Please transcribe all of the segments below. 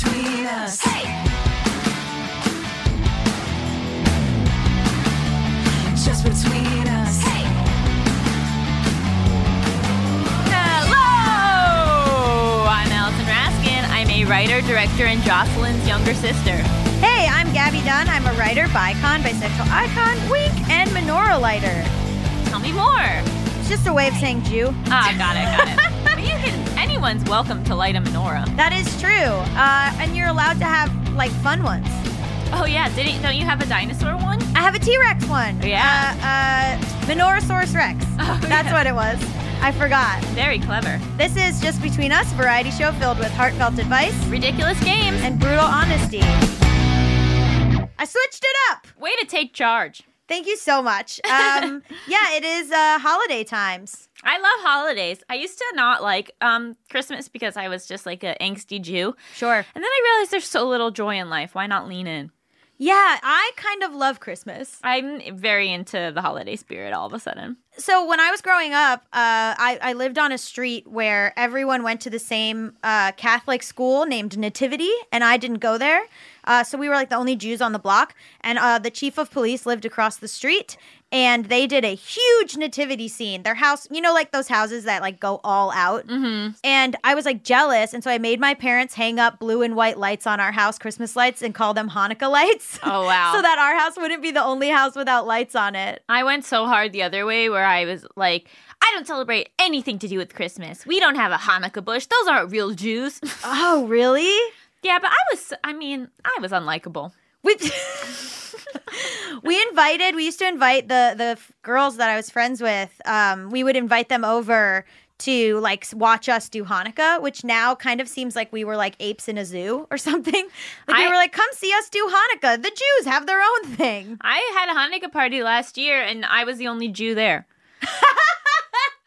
Between us. Hey! Just between us. Hello! I'm Allison Raskin. I'm a writer, director, and Jocelyn's younger sister. Hey, I'm Gaby Dunn. I'm a writer, bicon, bisexual icon, wink, and menorah lighter. Tell me more. It's just a way of saying Jew. Ah, got it, got it. but you can, anyone's welcome to light a menorah. That is true. Uh, and you're allowed to have like fun ones. Oh yeah, didn't don't you have a dinosaur one? I have a T Rex one. Yeah. Uh, uh, Menorahsaurus Rex. Oh, That's yeah. what it was. I forgot. Very clever. This is Just Between Us, a variety show filled with heartfelt advice Ridiculous games. and brutal honesty. I switched it up. Way to take charge. Thank you so much. Um, yeah, it is uh, holiday times. I love holidays. I used to not like um Christmas because I was just like an angsty Jew. Sure. And then I realized there's so little joy in life. Why not lean in? Yeah, I kind of love Christmas. I'm very into the holiday spirit all of a sudden. So when I was growing up, uh, I, I lived on a street where everyone went to the same uh, Catholic school named Nativity, and I didn't go there. Uh, so we were like the only Jews on the block, and uh, the chief of police lived across the street, and they did a huge nativity scene. Their house, you know, like those houses that like go all out. Mm-hmm. And I was like jealous, and so I made my parents hang up blue and white lights on our house, Christmas lights, and call them Hanukkah lights. Oh wow. so that our house wouldn't be the only house without lights on it. I went so hard the other way where I was like, I don't celebrate anything to do with Christmas. We don't have a Hanukkah bush. Those aren't real Jews. Oh, really? yeah, but I was, I mean, I was unlikable. We we invited. We used to invite the the f- girls that I was friends with. Um, we would invite them over to like watch us do Hanukkah, which now kind of seems like we were like apes in a zoo or something. Like we were like, come see us do Hanukkah. The Jews have their own thing. I had a Hanukkah party last year and I was the only Jew there.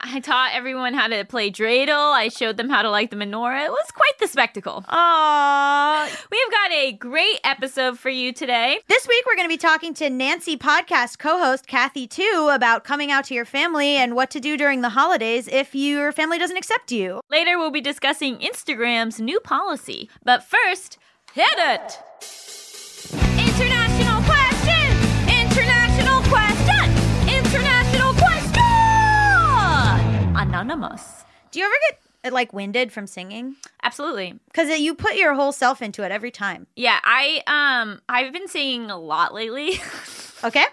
I taught everyone how to play dreidel. I showed them how to light the menorah. It was quite the spectacle. Aww. We've got a great episode for you today. This week we're going to be talking to Nancy podcast co-host Kathy Tu about coming out to your family and what to do during the holidays if your family doesn't accept you. Later, we'll be discussing Instagram's new policy. But first, hit it! Anonymous. Do you ever get like winded from singing? Absolutely. Because you put your whole self into it every time. Yeah, I um I've been singing a lot lately. Okay?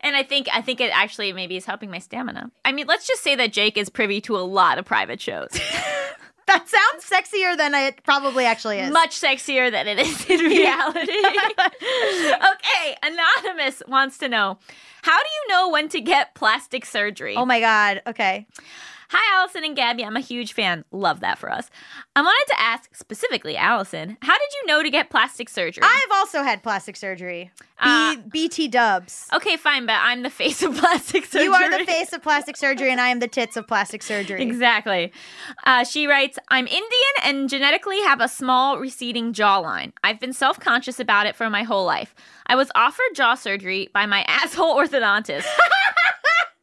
and I think I think it actually maybe is helping my stamina. I mean, let's just say that Jake is privy to a lot of private shows. That sounds sexier than it probably actually is. Much sexier than it is in reality. okay, Anonymous wants to know How do you know when to get plastic surgery? oh my god. Okay. Hi, Allison and Gaby. I'm a huge fan. Love that for us. I wanted to ask specifically, Allison, how did you know to get plastic surgery? I've also had plastic surgery. B- Uh, BT dubs. okay, fine, but I'm the face of plastic surgery. You are the face of plastic surgery, and I am the tits of plastic surgery. Exactly. Uh, she writes, I'm Indian and genetically have a small receding jawline. I've been self conscious about it for my whole life. I was offered jaw surgery by my asshole orthodontist.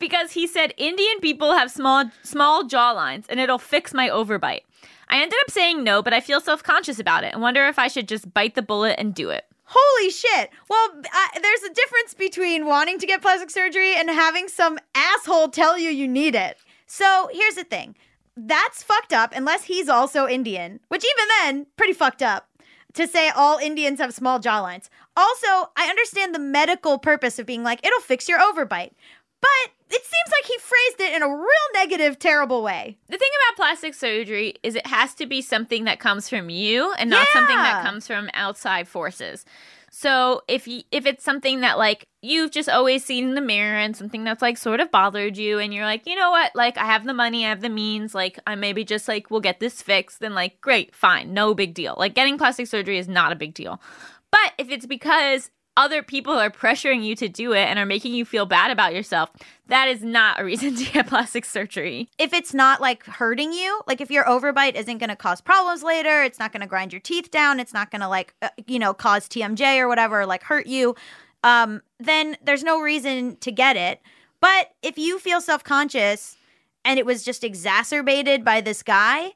because he said Indian people have small small jawlines and it'll fix my overbite. I ended up saying no, but I feel self-conscious about it and wonder if I should just bite the bullet and do it. Holy shit. Well, I, there's a difference between wanting to get plastic surgery and having some asshole tell you you need it. So here's the thing that's fucked up unless he's also Indian, which even then, pretty fucked up to say all Indians have small jawlines. Also, I understand the medical purpose of being like, it'll fix your overbite. But it seems like he phrased it in a real negative, terrible way. The thing about plastic surgery is it has to be something that comes from you and not something that comes from outside forces. So if you, if it's something that like you've just always seen in the mirror and something that's like sort of bothered you and you're like, you know what, like I have the money, I have the means, like I maybe just like we'll get this fixed, then like great, fine, no big deal. Like getting plastic surgery is not a big deal. But if it's because other people are pressuring you to do it and are making you feel bad about yourself, that is not a reason to get plastic surgery. If it's not like hurting you, like if your overbite isn't going to cause problems later, it's not going to grind your teeth down, it's not going to like, uh, you know, cause TMJ or whatever, like hurt you, um, then there's no reason to get it. But if you feel self conscious and it was just exacerbated by this guy,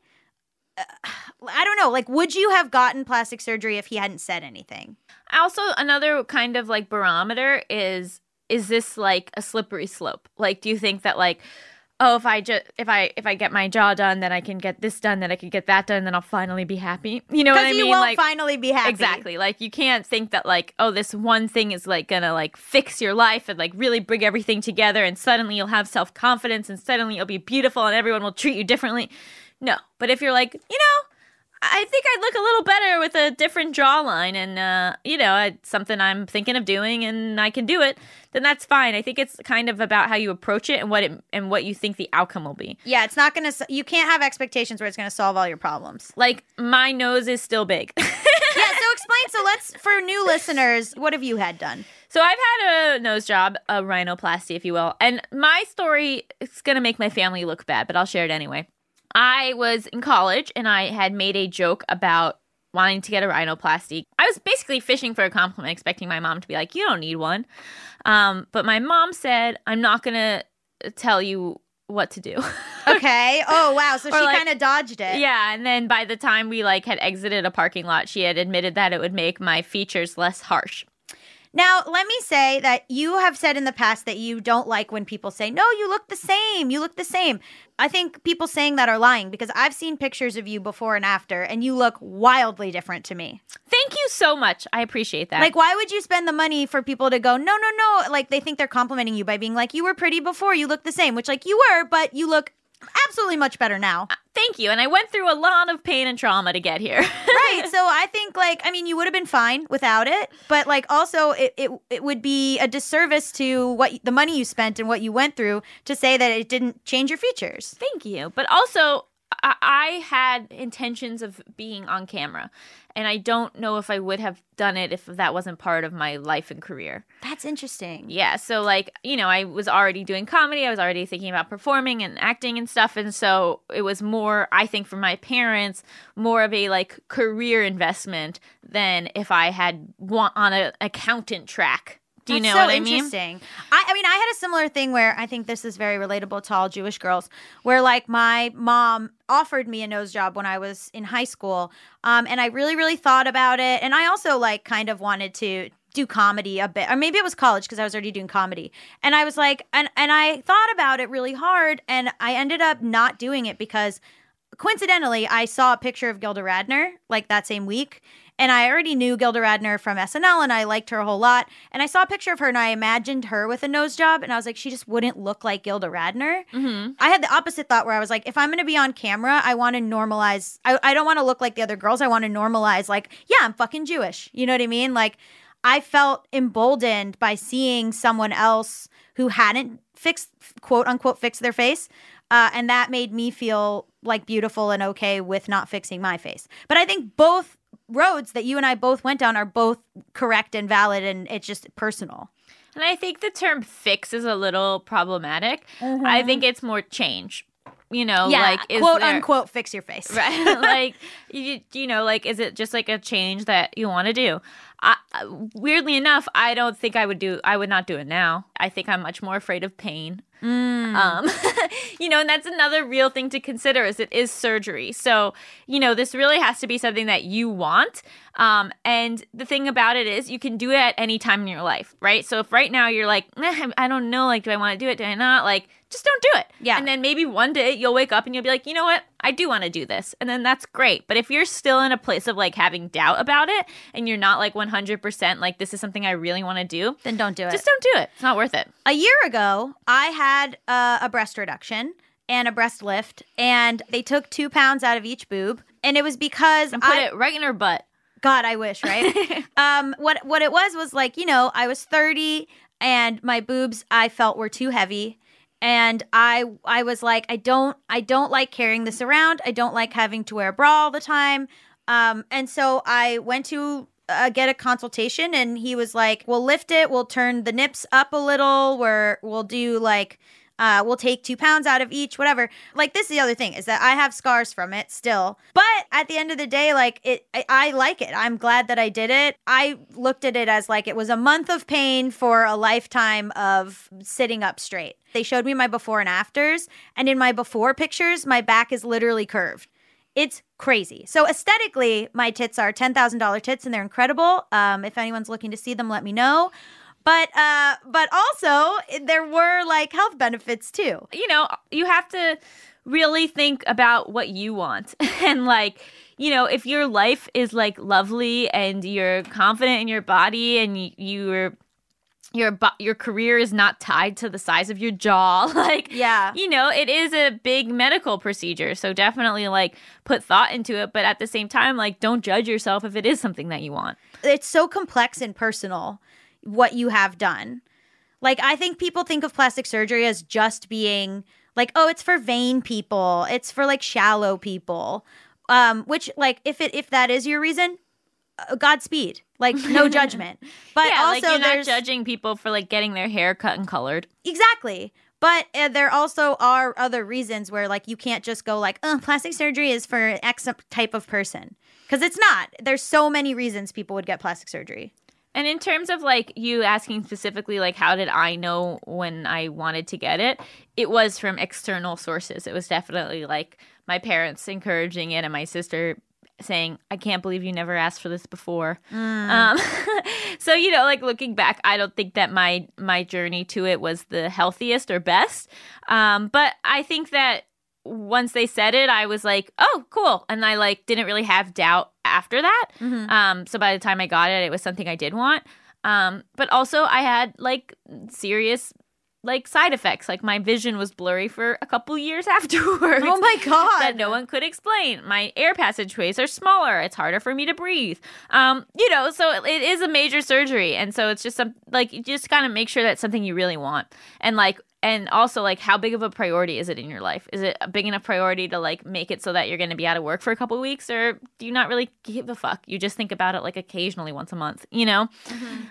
uh, I don't know. Like, would you have gotten plastic surgery if he hadn't said anything? Also, another kind of like barometer is is this like a slippery slope? Like, do you think that like, oh, if I just if I if I get my jaw done, then I can get this done, then I can get that done, then I'll finally be happy. You know what I you mean? won't like, finally be happy. Exactly. Like you can't think that like, oh, this one thing is like gonna like fix your life and like really bring everything together and suddenly you'll have self confidence and suddenly you'll be beautiful and everyone will treat you differently. No. But if you're like, you know, I think I'd look a little better with a different jawline and uh, you know, it's something I'm thinking of doing and I can do it, then that's fine. I think it's kind of about how you approach it and what it and what you think the outcome will be. Yeah, it's not going to, you can't have expectations where it's going to solve all your problems. Like my nose is still big. yeah, so explain. So let's, for new listeners, what have you had done? So I've had a nose job, a rhinoplasty, if you will, and my story is gonna make my family look bad, but I'll share it anyway. I was in college and I had made a joke about wanting to get a rhinoplasty. I was basically fishing for a compliment, expecting my mom to be like, "You don't need one," um, but my mom said, "I'm not gonna tell you what to do." Okay. Oh, wow. So Or she like- kind of dodged it. yeah, and then by the time we like had exited a parking lot, she had admitted that it would make my features less harsh. Now, let me say that you have said in the past that you don't like when people say, no, you look the same. You look the same. I think people saying that are lying because I've seen pictures of you before and after, and you look wildly different to me. Thank you so much. I appreciate that. Like, why would you spend the money for people to go, no, no, no? Like, they think they're complimenting you by being like, you were pretty before, you look the same, which, like, you were, but you look absolutely much better now. Uh, thank you. And I went through a lot of pain and trauma to get here. right. So I think like I mean you would have been fine without it, but like also it, it it would be a disservice to what the money you spent and what you went through to say that it didn't change your features. Thank you. But also, I, I had intentions of being on camera. And I don't know if I would have done it if that wasn't part of my life and career. That's interesting. Yeah. So, like, you know, I was already doing comedy. I was already thinking about performing and acting and stuff. And so it was more, I think, for my parents, more of a like career investment than if I had wa- on an accountant track. Do you That's know so what I mean? interesting. I, I mean, I had a similar thing where I think this is very relatable to all Jewish girls, where like my mom offered me a nose job when I was in high school, um, and I really, really thought about it, and I also like kind of wanted to do comedy a bit, or maybe it was college because I was already doing comedy, and I was like, and and I thought about it really hard, and I ended up not doing it because coincidentally, I saw a picture of Gilda Radner like that same week. And I already knew Gilda Radner from SNL and I liked her a whole lot. And I saw a picture of her and I imagined her with a nose job. And I was like, she just wouldn't look like Gilda Radner. Mm-hmm. I had the opposite thought where I was like, if I'm going to be on camera, I want to normalize. I, I don't want to look like the other girls. I want to normalize, like, yeah, I'm fucking Jewish. You know what I mean? Like, I felt emboldened by seeing someone else who hadn't fixed, quote unquote, fixed their face. Uh, and that made me feel like beautiful and okay with not fixing my face. But I think both roads that you and I both went down are both correct and valid, and it's just personal. And I think the term fix is a little problematic. I mm-hmm. think it's more change. You know, yeah, like is quote there- unquote, fix your face. right? like you, you know, like is it just like a change that you want to do? I, weirdly enough, I don't think I would do. I would not do it now. I think I'm much more afraid of pain. Um, you know, and that's another real thing to consider is it is surgery. So, you know, this really has to be something that you want. Um, and the thing about it is you can do it at any time in your life, right? So if right now you're like, "Eh, I don't know, like, do I want to do it? Do I not? Like, just don't do it. Yeah. And then maybe one day you'll wake up and you'll be like, you know what? I do want to do this. And then that's great. But if you're still in a place of like having doubt about it and you're not like 100% like this is something I really want to do, Then don't do it. just don't do it. It's not worth it. a year ago, I had uh, a breast reduction and a breast lift, and they took two pounds out of each boob, and it was because And put I, it right in her butt. God, I wish, right? um, what what it was was like, you know, I was 30 and my boobs I felt were too heavy. And I I was like, I don't I don't like carrying this around. I don't like having to wear a bra all the time. Um, and so I went to uh, get a consultation and he was like, We'll lift it, we'll turn the nips up a little, where we'll do like uh, we'll take two pounds out of each, whatever. Like this is the other thing is that I have scars from it still, but at the end of the day, like it, I, I like it. I'm glad that I did it. I looked at it as like it was a month of pain for a lifetime of sitting up straight. They showed me my before and afters, and in my before pictures, my back is literally curved. It's crazy. So aesthetically, my tits are ten thousand dollar tits, and they're incredible. Um, if anyone's looking to see them, let me know. But uh, but also there were like health benefits too. you know, you have to really think about what you want. and like, you know, if your life is like lovely and you're confident in your body and you, you're your your career is not tied to the size of your jaw like Yeah. you know it is a big medical procedure so definitely like put thought into it but at the same time like don't judge yourself if it is something that you want It's so complex and personal what you have done. Like I think people think of plastic surgery as just being like, oh, it's for vain people. It's for like shallow people. Um, which like if it if that is your reason, uh, Godspeed. Like no judgment. But yeah also like you're not judging people for like getting their hair cut and colored Exactly. But uh, there also are other reasons where like you can't just go like, "Oh, plastic surgery is for X type of person." Cuz it's not. There's so many reasons people would get plastic surgery. And in terms of like you asking specifically, like, how did I know when I wanted to get it? It was from external sources. It was definitely like my parents encouraging it and my sister saying, I can't believe you never asked for this before. Um, so, you know, like looking back, I don't think that my my journey to it was the healthiest or best. Um, but I think that once they said it, I was like, oh, cool. And I like didn't really have doubt after that. Um, so by the time I got it, it was something I did want. Um, but also I had like serious like side effects. Like my vision was blurry for a couple years afterwards. Oh my god. That no one could explain. My air passageways are smaller. It's harder for me to breathe. Um, you know, so it, it is a major surgery, and so it's just some like you just gotta make sure that's something you really want, and like and also like how big of a priority is it in your life? Is it a big enough priority to like make it so that you're going to be out of work for a couple of weeks, or do you not really give a fuck? You just think about it like occasionally once a month, you know?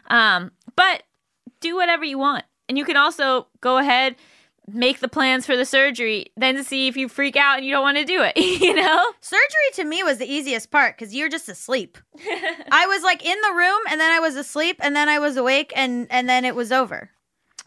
Um, but do whatever you want. And you can also go ahead, make the plans for the surgery, then see if you freak out and you don't want to do it, you know? Surgery to me was the easiest part because you're just asleep. I was like in the room and then I was asleep and then I was awake and and then it was over.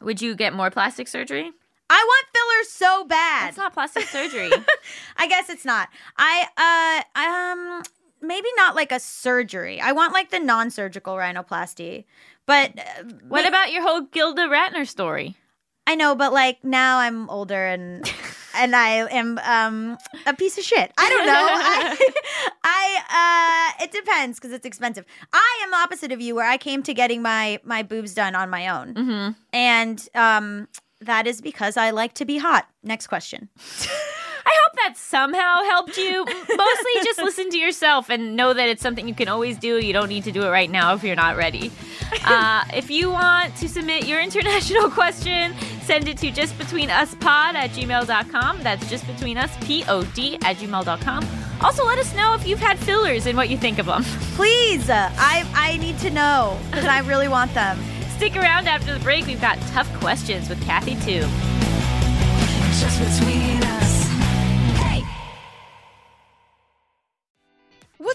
Would you get more plastic surgery? I want fillers so bad. That's not plastic surgery. I guess it's not. I uh um maybe not like a surgery. I want like the non-surgical rhinoplasty. But uh, what ma- about your whole Gilda Radner story? I know, but like now I'm older and and I am um a piece of shit. I don't know. I, I uh it depends because it's expensive. I am the opposite of you where I came to getting my my boobs done on my own. Mm-hmm. And um that is because I like to be hot. Next question. I hope that somehow helped you. Mostly just listen to yourself and know that it's something you can always do. You don't need to do it right now if you're not ready. Uh, if you want to submit your international question, send it to justbetweenuspod at gmail.com. That's justbetweenuspod at gmail.com. Also, let us know if you've had fillers and what you think of them. Please, uh, I I need to know because I really want them. Stick around after the break. We've got tough questions with Kathy Tu. Just between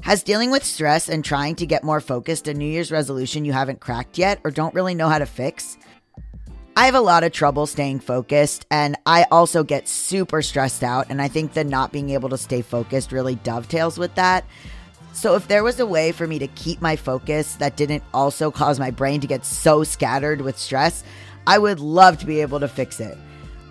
Has dealing with stress and trying to get more focused a New Year's resolution you haven't cracked yet or don't really know how to fix? I have a lot of trouble staying focused, and I also get super stressed out. And I think that not being able to stay focused really dovetails with that. So, if there was a way for me to keep my focus that didn't also cause my brain to get so scattered with stress, I would love to be able to fix it.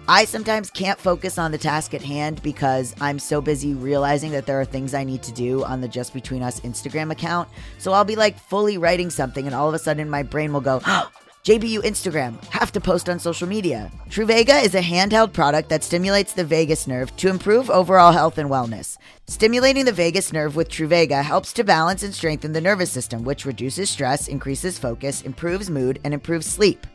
I sometimes can't focus on the task at hand because I'm so busy realizing that there are things I need to do on the Just Between Us Instagram account. So I'll be like fully writing something, and all of a sudden my brain will go, oh, JBU Instagram, have to post on social media. Truvaga is a handheld product that stimulates the vagus nerve to improve overall health and wellness. Stimulating the vagus nerve with Truvaga helps to balance and strengthen the nervous system, which reduces stress, increases focus, improves mood, and improves sleep.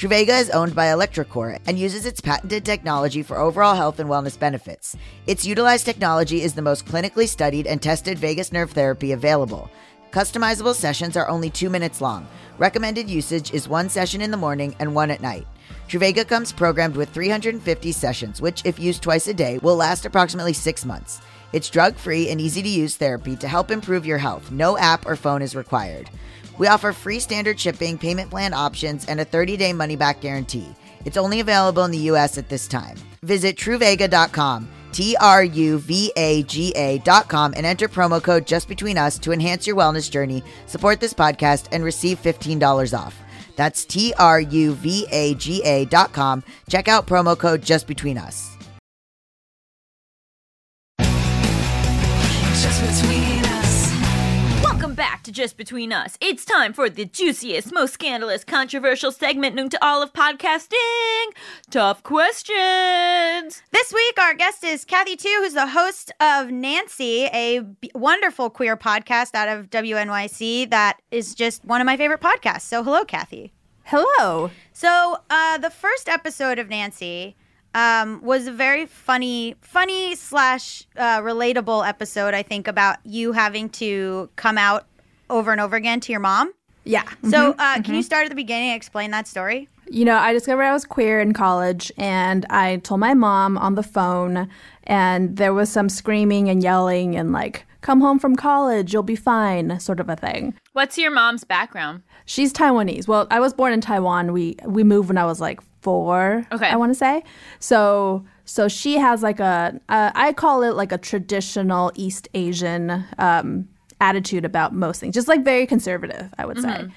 Truvaga is owned by Electrocore and uses its patented technology for overall health and wellness benefits. Its utilized technology is the most clinically studied and tested vagus nerve therapy available. Customizable sessions are only two minutes long. Recommended usage is one session in the morning and one at night. Truvaga comes programmed with 350 sessions, which, if used twice a day, will last approximately six months. It's drug free and easy to use therapy to help improve your health. No app or phone is required. We offer free standard shipping, payment plan options, and a 30 day money back guarantee. It's only available in the US at this time. Visit truvaga.com, T R U V A G A.com, and enter promo code just between us to enhance your wellness journey, support this podcast, and receive $15 off. That's T R U V A G A.com. Check out promo code just between us. Back to Just Between Us. It's time for the juiciest, most scandalous, controversial segment known to all of podcasting. Tough questions. This week, our guest is Kathy Tu, who's the host of Nancy, a b- wonderful queer podcast out of WNYC that is just one of my favorite podcasts. So, hello, Kathy. Hello. So, uh, the first episode of Nancy um, was a very funny, funny slash uh, relatable episode. I think about you having to come out over and over again to your mom. Yeah. So, uh, can you start at the beginning and explain that story? You know, I discovered I was queer in college and I told my mom on the phone, and there was some screaming and yelling and like, come home from college, you'll be fine, sort of a thing. What's your mom's background? She's Taiwanese. Well, I was born in Taiwan. We we moved when I was like four. Okay. I want to say. So so she has like a uh, I call it like a traditional East Asian um, attitude about most things, just like very conservative. I would say.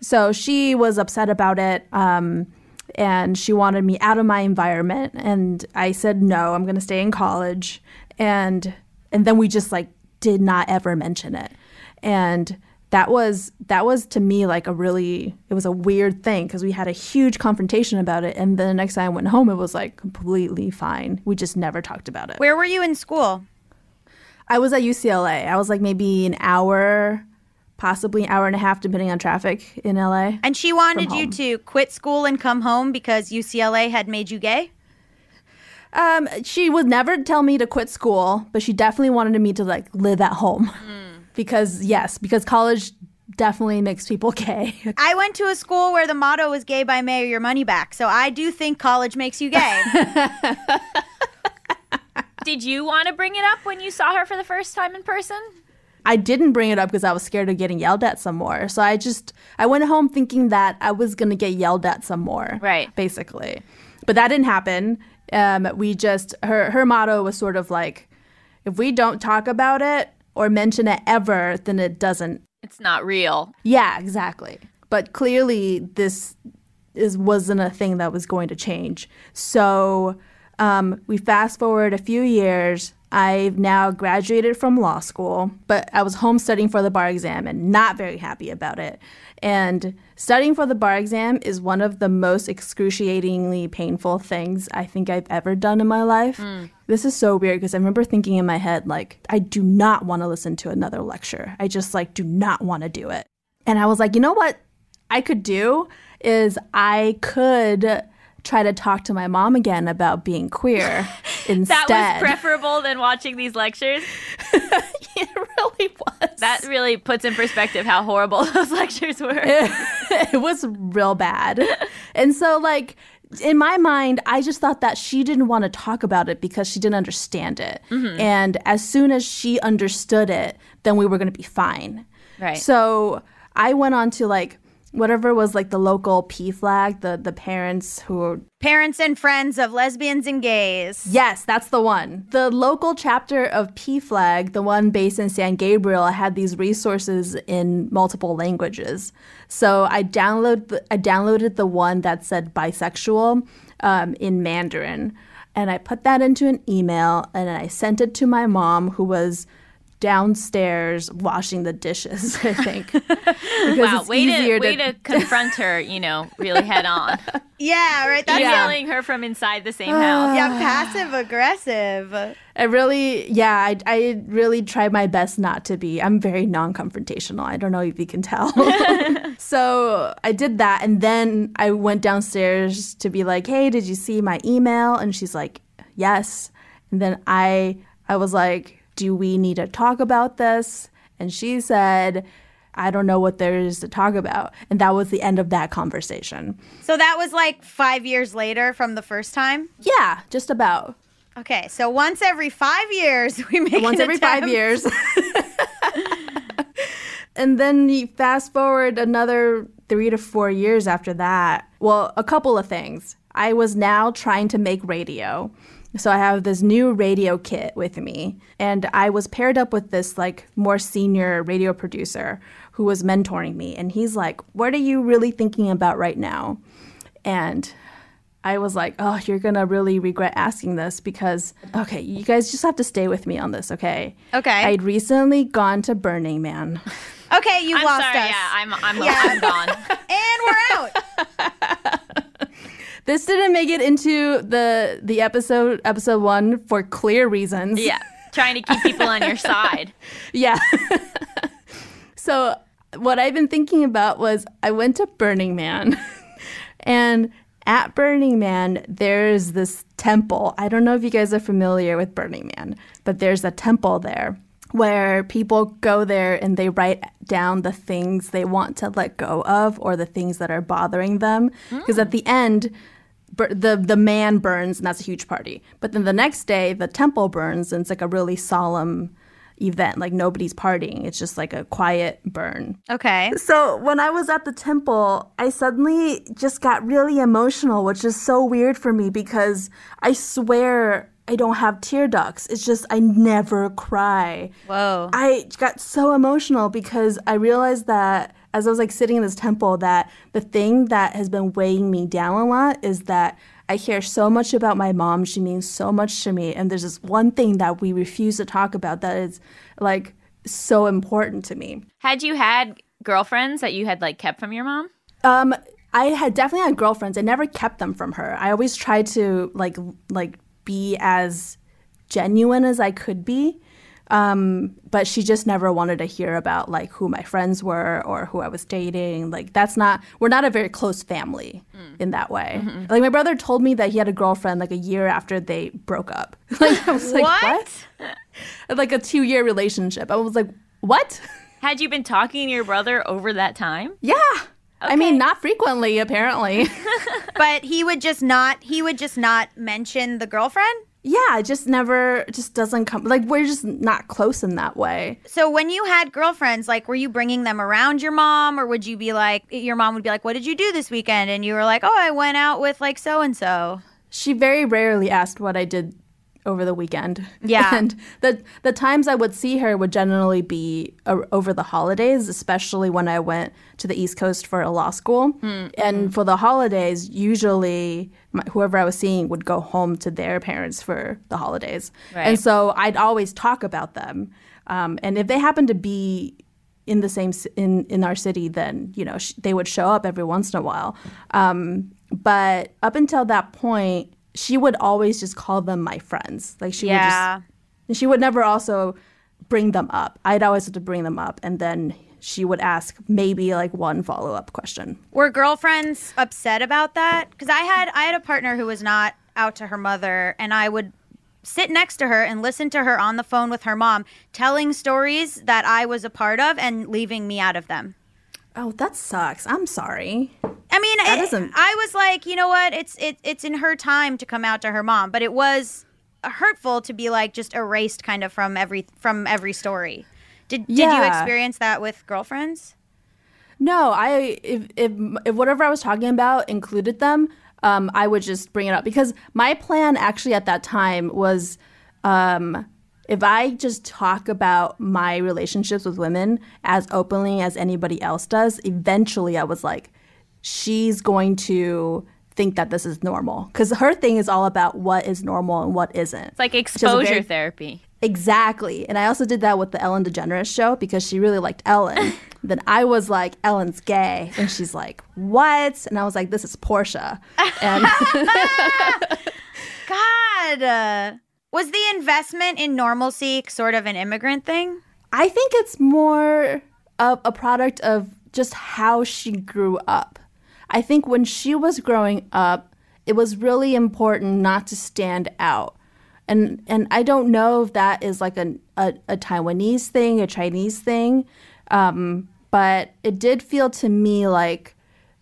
So she was upset about it. Um, and she wanted me out of my environment and I said no, I'm going to stay in college and and then we just like did not ever mention it. And that was that was to me like a really it was a weird thing because we had a huge confrontation about it and then the next time I went home it was like completely fine. We just never talked about it. Where were you in school? I was at UCLA. I was like maybe an hour, possibly an hour and a half depending on traffic in LA. And she wanted you to quit school and come home because UCLA had made you gay? Um, she would never tell me to quit school, but she definitely wanted me to like live at home. Because yes, because college definitely makes people gay. I went to a school where the motto was gay by May or your money back. So I do think college makes you gay. Did you want to bring it up when you saw her for the first time in person? I didn't bring it up because I was scared of getting yelled at some more. So I just I went home thinking that I was gonna get yelled at some more. Right. Basically. But that didn't happen. Um, we just her her motto was sort of like, if we don't talk about it or mention it ever, then it doesn't It's not real. Yeah, exactly. But clearly, this is wasn't a thing that was going to change. So um, we fast forward a few years. I've now graduated from law school, but I was home studying for the bar exam and not very happy about it. And studying for the bar exam is one of the most excruciatingly painful things I think I've ever done in my life. This is so weird because I remember thinking in my head, like, I do not want to listen to another lecture. I just, like, do not want to do it. And I was like, you know what I could do is I could try to talk to my mom again about being queer instead. That was preferable than watching these lectures. it really was. That really puts in perspective how horrible those lectures were. it was real bad. And so like in my mind, I just thought that she didn't want to talk about it because she didn't understand it. Mm-hmm. And as soon as she understood it, then we were going to be fine. Right. So I went on to like whatever was like the local PFLAG, the the parents who Parents and friends of lesbians and gays. Yes, that's the one. The local chapter of PFLAG, the one based in San Gabriel, had these resources in multiple languages. So I download the, I downloaded the one that said bisexual um, in Mandarin, and I put that into an email, and I sent it to my mom, who was downstairs washing the dishes. I think. because Wow, it's way to easier way to confront her, you know, really head on. Yeah, right. That's Yeah. Yelling her from inside the same house. yeah, passive aggressive. I really, yeah, I, I really tried my best not to be. I'm very non confrontational. I don't know if you can tell. so I did that. And then I went downstairs to be like, hey, did you see my email? And she's like, yes. And then I, I was like, do we need to talk about this? And she said, I don't know what there is to talk about. And that was the end of that conversation. So that was like five years later from the first time. Yeah, just about. Okay, so once every five years we make once every five years. and then you fast forward another three to four years after that. Well, a couple of things. I was now trying to make radio. So I have this new radio kit with me, and I was paired up with this like more senior radio producer who was mentoring me. And he's like, What are you really thinking about right now? And I was like, oh, you're going to really regret asking this because, okay, you guys just have to stay with me on this, okay? Okay. I'd recently gone to Burning Man. Okay, you I'm lost sorry. us. Yeah, I'm I'm, Yeah. I'm gone. and we're out. this didn't make it into the the episode episode 1 for clear reasons. Yeah, trying to keep people on your side. Yeah. so what I've been thinking about was I went to Burning Man and at Burning Man there's this temple. I don't know if you guys are familiar with Burning Man, but there's a temple there where people go there and they write down the things they want to let go of or the things that are bothering them because at the end the the man burns and that's a huge party. But then the next day the temple burns and it's like a really solemn event. Like nobody's partying. It's just like a quiet burn. Okay. So when I was at the temple, I suddenly just got really emotional, which is so weird for me because I swear I don't have tear ducts. It's just I never cry. Whoa. I got so emotional because I realized that as I was like sitting in this temple that the thing that has been weighing me down a lot is that I care so much about my mom. She means so much to me. And there's this one thing that we refuse to talk about that is like so important to me. Had you had girlfriends that you had like kept from your mom? Um, I had definitely had girlfriends. I never kept them from her. I always tried to like like be as genuine as I could be. Um, but she just never wanted to hear about like who my friends were or who I was dating. Like that's not we're not a very close family mm. in that way. Mm-hmm, mm-hmm. Like my brother told me that he had a girlfriend like a year after they broke up. like I was like, What? what? Like a two year relationship. I was like, what? Had you been talking to your brother over that time? Yeah. I mean, not frequently, apparently. But he would just not. He would just not mention the girlfriend. Yeah, it just never, just doesn't come. Like, we're just not close in that way. So when you had girlfriends, like, were you bringing them around your mom, or would you be like, your mom would be like, "What did you do this weekend?" And you were like, "Oh, I went out with like so and so." She very rarely asked what I did over the weekend. Yeah. And the the times I would see her would generally be uh, over the holidays, especially when I went to the East Coast for a law school. And for the holidays, usually my, whoever I was seeing would go home to their parents for the holidays. Right. And so I'd always talk about them. Um, and if they happened to be in the same in in our city, then you know sh- they would show up every once in a while. Um, but up until that point, she would always just call them my friends. Like she would Yeah. just, and she would never also bring them up. I'd always have to bring them up, and then she would ask maybe like one follow up question. Were girlfriends upset about that? Because I had I had a partner who was not out to her mother, and I would sit next to her and listen to her on the phone with her mom, telling stories that I was a part of and leaving me out of them. Oh, that sucks. I'm sorry. I mean, That I, doesn't- I was like, you know what? It's it, it's in her time to come out to her mom, but it was hurtful to be like just erased kind of from every from every story. Did did you experience that with girlfriends? No, I if if, if whatever I was talking about included them, um, I would just bring it up because my plan actually at that time was, um, if I just talk about my relationships with women as openly as anybody else does, eventually I was like, she's going to think that this is normal because her thing is all about what is normal and what isn't. It's like Which is a exposure very- therapy. Exactly. And I also did that with the Ellen DeGeneres show because she really liked Ellen. then I was like, Ellen's gay. And she's like, what? And I was like, this is Portia. And God, was the investment in normalcy sort of an immigrant thing? I think it's more of a product of just how she grew up. I think when she was growing up, it was really important not to stand out. And and I don't know if that is like a a, a Taiwanese thing, a Chinese thing, um, but it did feel to me like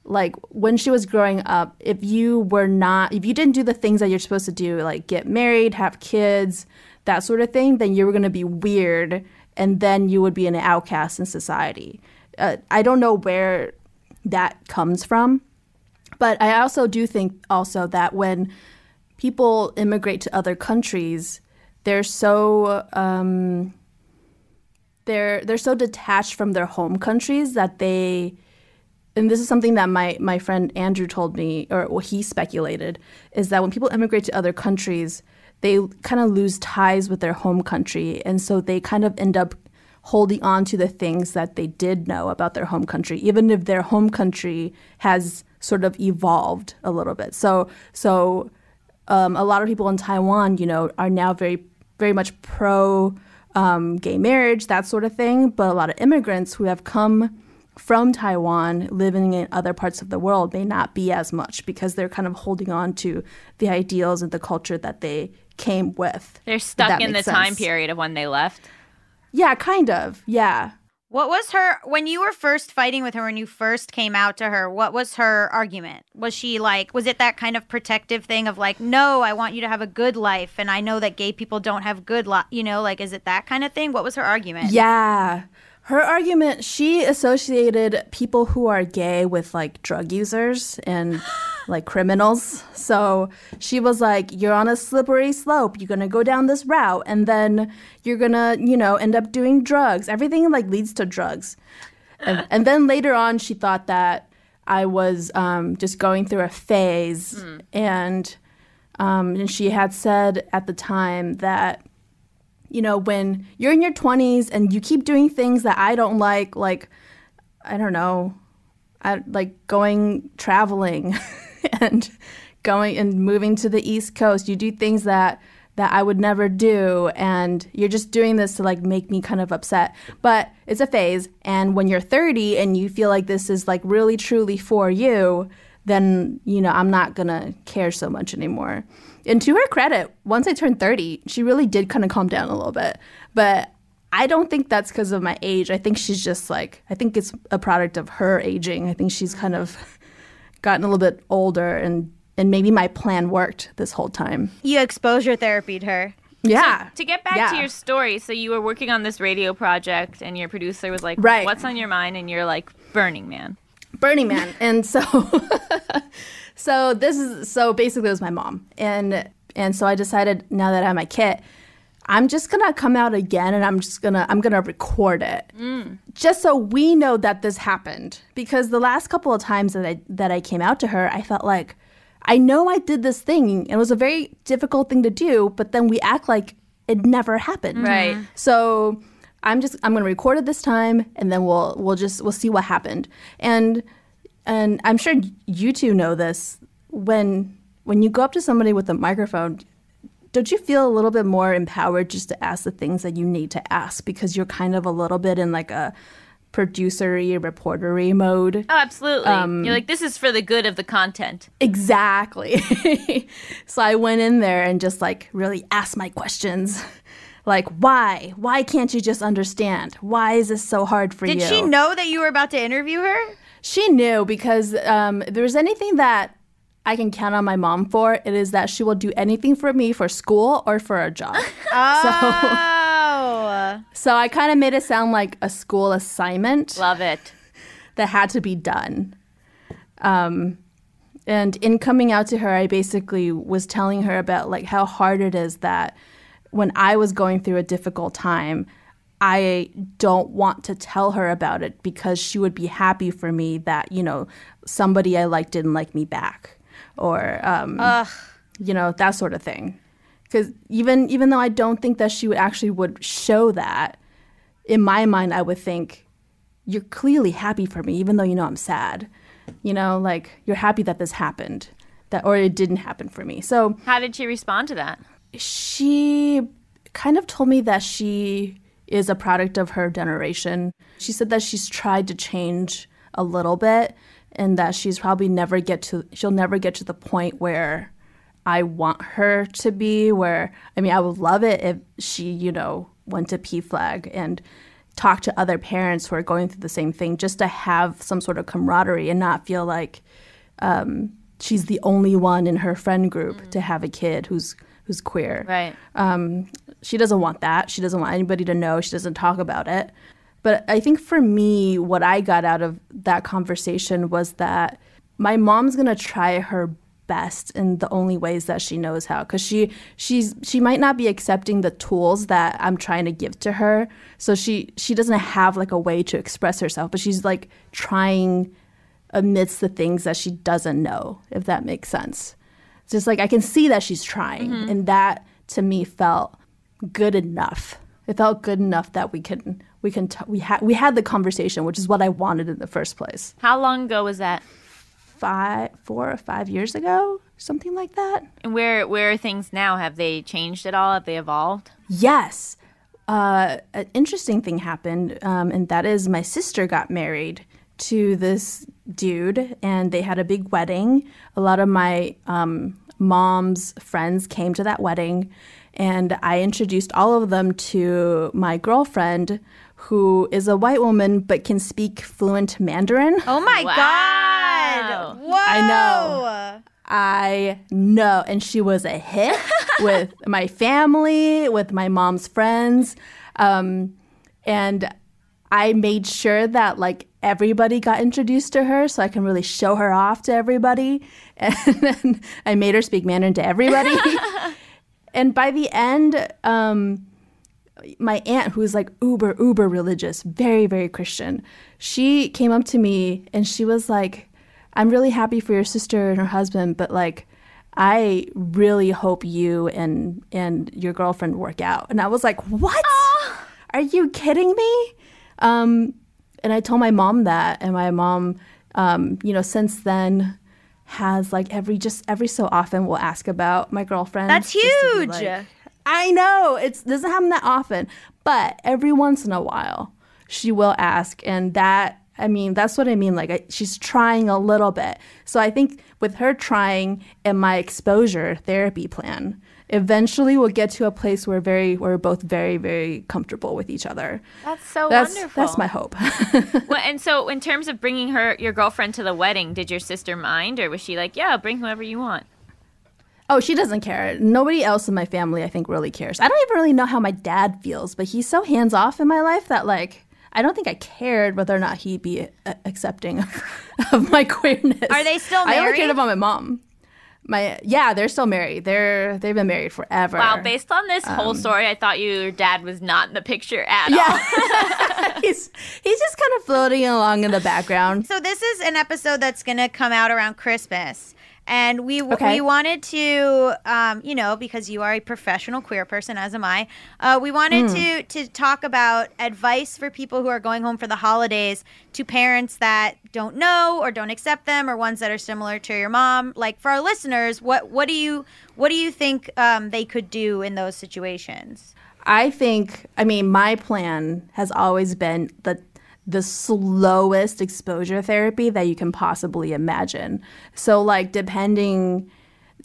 like when she was growing up, if you were not, if you didn't do the things that you're supposed to do, like get married, have kids, that sort of thing, then you were going to be weird and then you would be an outcast in society. Uh, I don't know where that comes from, but I also do think also that when people immigrate to other countries, they're so um, they're they're so detached from their home countries that they and this is something that my my friend Andrew told me or he speculated is that when people immigrate to other countries they kind of lose ties with their home country and so they kind of end up holding on to the things that they did know about their home country even if their home country has sort of evolved a little bit so so um, a lot of people in Taiwan, you know, are now very, very much pro um, gay marriage, that sort of thing. But a lot of immigrants who have come from Taiwan, living in other parts of the world, may not be as much because they're kind of holding on to the ideals and the culture that they came with. They're stuck in the makes time period of when they left. Yeah, kind of. Yeah. What was her when you were first fighting with her when you first came out to her? What was her argument? Was she like was it that kind of protective thing of like, "No, I want you to have a good life and I know that gay people don't have good life." you know, like is it that kind of thing? What was her argument? Yeah. Her argument, she associated people who are gay with like drug users and like criminals. So she was like, You're on a slippery slope. You're going to go down this route and then you're going to, you know, end up doing drugs. Everything like leads to drugs. And, and then later on, she thought that I was um, just going through a phase. And, um, and she had said at the time that you know, when you're in your 20s and you keep doing things that I don't like, like, I don't know, I, like going traveling and going and moving to the East Coast. You do things that that I would never do, and you're just doing this to like make me kind of upset. But it's a phase, and when you're 30 and you feel like this is like really truly for you, then you know I'm not gonna care so much anymore. And to her credit, once I turned 30, she really did kind of calm down a little bit. But I don't think that's because of my age. I think she's just like, I think it's a product of her aging. I think she's kind of gotten a little bit older and and maybe my plan worked this whole time. You exposure therapied her. Yeah. To get back Yeah. to your story, so you were working on this radio project, and your producer was like, Right. "What's on your mind?" And you're like, "Burning Man." Burning Man. and so so this is so basically it was my mom. And and so I decided now that I have my kit, I'm just gonna come out again and I'm just gonna I'm gonna record it. Mm. Just so we know that this happened. Because the last couple of times that I that I came out to her, I felt like I know I did this thing and it was a very difficult thing to do, but then we act like it never happened. Mm-hmm. Right. So I'm just I'm gonna record it this time, and then we'll we'll just we'll see what happened. And and I'm sure you two know this. When when you go up to somebody with a microphone, don't you feel a little bit more empowered just to ask the things that you need to ask because you're kind of a little bit in like a producery reportery mode. Oh, absolutely. Um, you're like, "This is for the good of the content." Exactly. so I went in there and just like really asked my questions. Like, why? Why can't you just understand? Why is this so hard for Did you? Did she know that you were about to interview her? She knew because um, if there's anything that I can count on my mom for, it is that she will do anything for me for school or for a job. Oh. so I kind of made it sound like a school assignment Love it. that had to be done. Um, and in coming out to her, I basically was telling her about like how hard it is that when I was going through a difficult time, I don't want to tell her about it because she would be happy for me that you know somebody I liked didn't like me back, or um, you know that sort of thing. Because even even though I don't think that she would actually would show that, in my mind I would think you're clearly happy for me, even though you know I'm sad. You know, like you're happy that this happened, that or it didn't happen for me. So How did she respond to that? she kind of told me that she is a product of her generation. She said that she's tried to change a little bit and that she's probably never get to she'll never get to the point where I want her to be where I mean I would love it if she, you know, went to PFLAG and talked to other parents who are going through the same thing just to have some sort of camaraderie and not feel like um, she's the only one in her friend group to have a kid who's who's queer. Right. Um, she doesn't want that. She doesn't want anybody to know. She doesn't talk about it. But I think for me, what I got out of that conversation was that my mom's gonna try her best in the only ways that she knows how because she she's she might not be accepting the tools that i'm trying to give to her so she she doesn't have like a way to express herself but she's like trying amidst the things that she doesn't know if that makes sense just like i can see that she's trying and that to me felt good enough it felt good enough that we can we can t- we had we had the conversation which is what i wanted in the first place How long ago was that? five four or five years ago something like that And where where are things now? Have they changed at all? Have they evolved? Yes. Uh, an interesting thing happened, um, and that is my sister got married to this dude, and they had a big wedding. A lot of my um, mom's friends came to that wedding, and I introduced all of them to my girlfriend, who is a white woman but can speak fluent Mandarin. Oh my Wow. god! Whoa! I know. I know. And she was a hit with my family, with my mom's friends. Um, and I made sure that like everybody got introduced to her so I can really show her off to everybody. And then I made her speak Mandarin to everybody. and by the end, um, my aunt, who's like uber, uber religious, very, very Christian, she came up to me and she was like, I'm really happy for your sister and her husband, but like, I really hope you and and your girlfriend work out. And I was like, what? Are you kidding me? Um, and I told my mom that, and my mom, um, you know, since then has like every just every so often will ask about my girlfriend. That's just to be huge. like- I know it doesn't happen that often, but every once in a while she will ask, and that I mean that's what I mean. Like I, she's trying a little bit. So I think with her trying and my exposure therapy plan, eventually we'll get to a place where very we're both very very comfortable with each other. That's so That's wonderful. that's my hope. Well, and so in terms of bringing her your girlfriend to the wedding, did your sister mind, or was she like, "Yeah, bring whoever you want"? Oh, she doesn't care. Nobody else in my family, I think, really cares. I don't even really know how my dad feels, but he's so hands off in my life that, like, I don't think I cared whether or not he'd be accepting of, of my queerness. Are they still I only cared married? about my mom. My yeah, they're still married. They're they've been married forever. Wow, based on this whole um, story, I thought your dad was not in the picture at all. he's he's just kind of floating along in the background. So this is an episode that's going to come out around Christmas. And we Okay. we wanted to, um, you know, because you are a professional queer person, as am I. Uh, we wanted Hmm. to to talk about advice for people who are going home for the holidays to parents that don't know or don't accept them, or ones that are similar to your mom. Like for our listeners, what what do you what do you think um, they could do in those situations? I think, I mean, my plan has always been the the slowest exposure therapy that you can possibly imagine. So like depending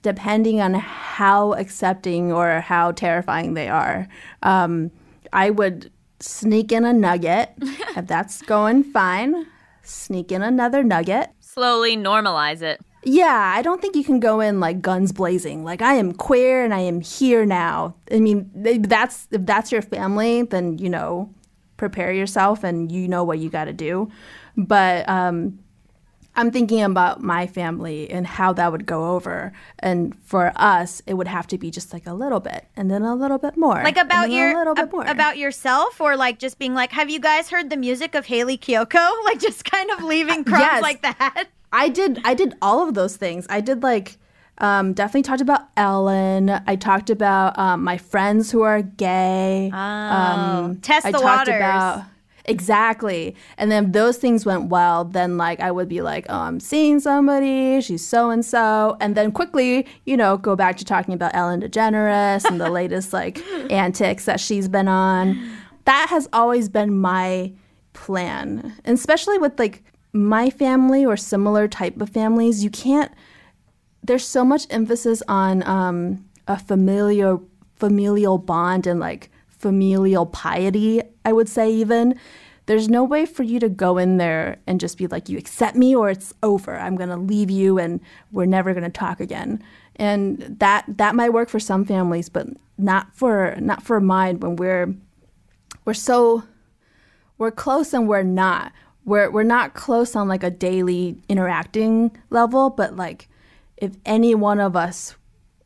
depending on how accepting or how terrifying they are, um, I would sneak in a nugget if that's going fine. sneak in another nugget. Slowly normalize it. Yeah, I don't think you can go in like guns blazing. Like I am queer and I am here now. I mean, th- that's if that's your family, then you know, prepare yourself and you know what you got to do. But um, I'm thinking about my family and how that would go over. And for us, it would have to be just like a little bit, and then a little bit more, Like about your a little bit ab- more. about yourself, or like just being like, have you guys heard the music of Hayley Kiyoko? Like just kind of leaving crumbs Yes. like that. I did I did all of those things. I did like um, definitely talked about Ellen. I talked about um, my friends who are gay. um, Test I the talked waters. about exactly, and then if those things went well. Then like I would be like, oh, I'm seeing somebody. She's so and so, and then quickly, you know, go back to talking about Ellen DeGeneres and the latest like antics that she's been on. That has always been my plan, and especially with like my family or similar type of families, you can't. There's so much emphasis on um, a familial familial bond and like familial piety. I would say even there's no way for you to go in there and just be like, you accept me or it's over. I'm gonna leave you and we're never gonna talk again. And that that might work for some families, but not for not for mine when we're we're so we're close and we're not. We're we're not close on like a daily interacting level, but like if any one of us,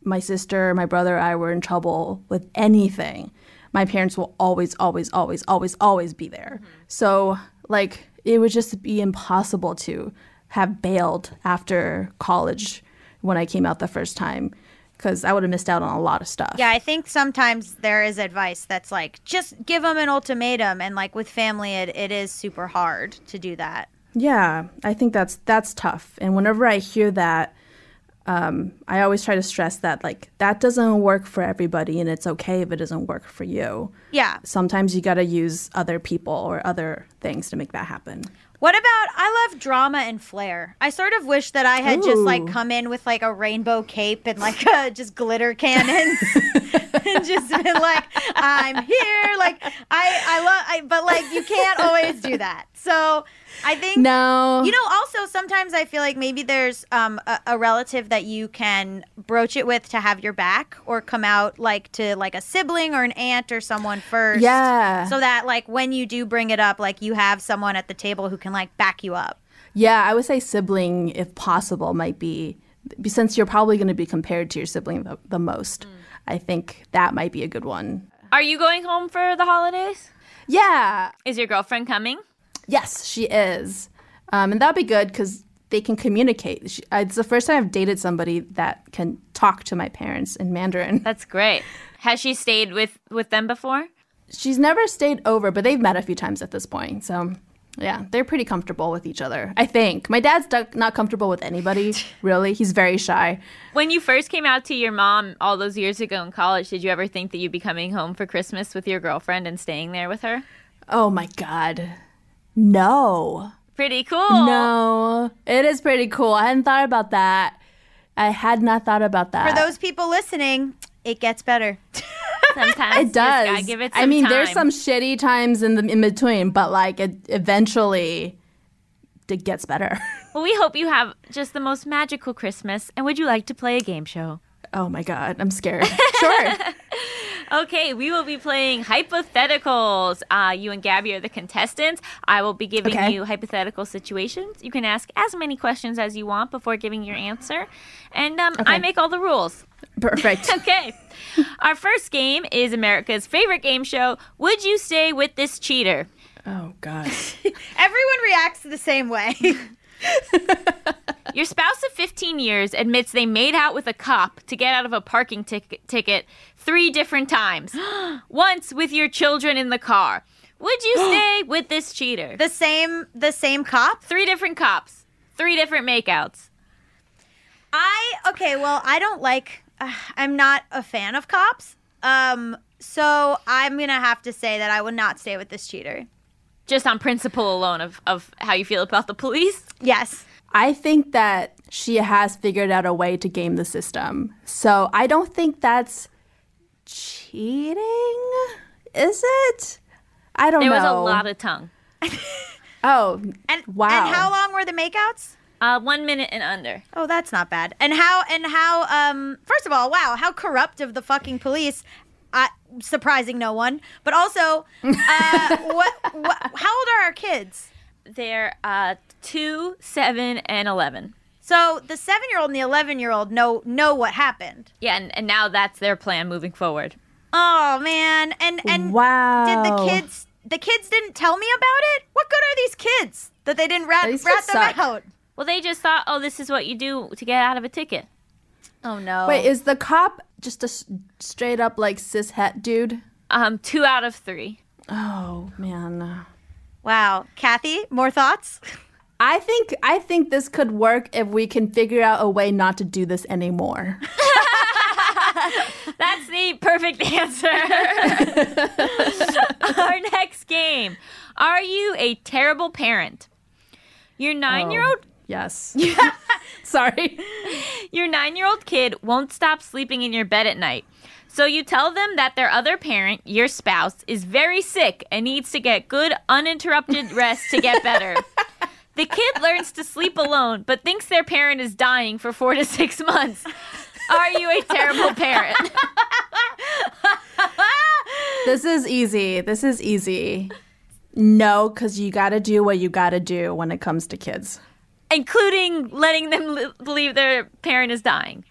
my sister, my brother, I were in trouble with anything, my parents will always, always, always, always, always be there. Mm-hmm. So like it would just be impossible to have bailed after college when I came out the first time because I would have missed out on a lot of stuff. Yeah, I think sometimes there is advice that's like, just give them an ultimatum. And like with family, it, it is super hard to do that. Yeah, I think that's that's tough. And whenever I hear that, um, I always try to stress that like that doesn't work for everybody, and it's okay if it doesn't work for you. Yeah. Sometimes you got to use other people or other things to make that happen. What about I love drama and flair. I sort of wish that I had just like come in with like a rainbow cape and like uh, just glitter cannons and just been like I'm here. Like I I love I but like you can't always do that. So I think No, You know, also sometimes I feel like maybe there's um, a, a relative that you can broach it with to have your back, or come out like to like a sibling or an aunt or someone first. Yeah. So that like when you do bring it up, like you have someone at the table who can like back you up. yeah, I would say sibling, if possible, might be since you're probably going to be compared to your sibling the, the most. I think that might be a good one. Are you going home for the holidays? Yeah, Is your girlfriend coming? Yes, she is. Um, and that'd be good because they can communicate. She, it's the first time I've dated somebody that can talk to my parents in Mandarin. That's great. Has she stayed with with them before? She's never stayed over, but they've met a few times at this point. So, yeah, they're pretty comfortable with each other. I think. My dad's not comfortable with anybody, really. He's very shy. When you first came out to your mom all those years ago in college, did you ever think that you'd be coming home for Christmas with your girlfriend and staying there with her? Oh my God. No. Pretty cool. No. It is pretty cool. I hadn't thought about that. I had not thought about that. For those people listening, it gets better. Sometimes It you just does. give it I some mean, there's some shitty times in the in between, but like it eventually it gets better. Well, we hope you have just the most magical Christmas. And would you like to play a game show? Oh my god, I'm scared. sure. Okay, we will be playing hypotheticals. Uh, you and Gaby are the contestants. I will be giving Okay. you hypothetical situations. You can ask as many questions as you want before giving your answer. And um, I make all the rules. Perfect. Okay. Our first game is America's favorite game show Would You Stay with This Cheater? oh god. Everyone reacts the same way. Your spouse of 15 years admits they made out with a cop to get out of a parking tic- ticket three different times. Once with your children in the car. Would you stay with this cheater? the same the same cop. Three different cops, three different makeouts. I okay, well, I don't like uh, I'm not a fan of cops. Um so I'm going to have to say that I would not stay with this cheater. Just on principle alone of, of how you feel about the police. Yes. I think that she has figured out a way to game the system. So I don't think that's cheating. Is it? I don't There know. There was a lot of tongue. Oh, And wow. And how long were the makeouts? Uh, one minute and under. Oh, that's not bad. And how and how um first of all, wow, how corrupt of the fucking police. Uh, surprising no one. But also, uh, what, what how old are our kids? They're uh, two, seven, and eleven. So the 7-year-old and the 11-year-old know know what happened. Yeah, and, and now that's their plan moving forward. Oh man. And and wow. did the kids the kids didn't tell me about it? What good are these kids that they didn't rat, These rat them suck. out? Well, they just thought, oh, this is what you do to get out of a ticket. Oh no. Wait, is the cop just a s- straight up like cis het dude? Um, two out of three. Oh man. wow. Kathy, more thoughts? I think I think this could work if we can figure out a way not to do this anymore. That's the perfect answer. Our next game. Are you a terrible parent? Your nine year old Yes. Sorry. your nine year old kid won't stop sleeping in your bed at night. So you tell them that their other parent, your spouse, is very sick and needs to get good uninterrupted rest to get better. The kid learns to sleep alone, but thinks their parent is dying for four to six months. Are you a terrible parent? This is easy. This is easy. No, because you got to do what you got to do when it comes to kids. Including letting them li- believe their parent is dying.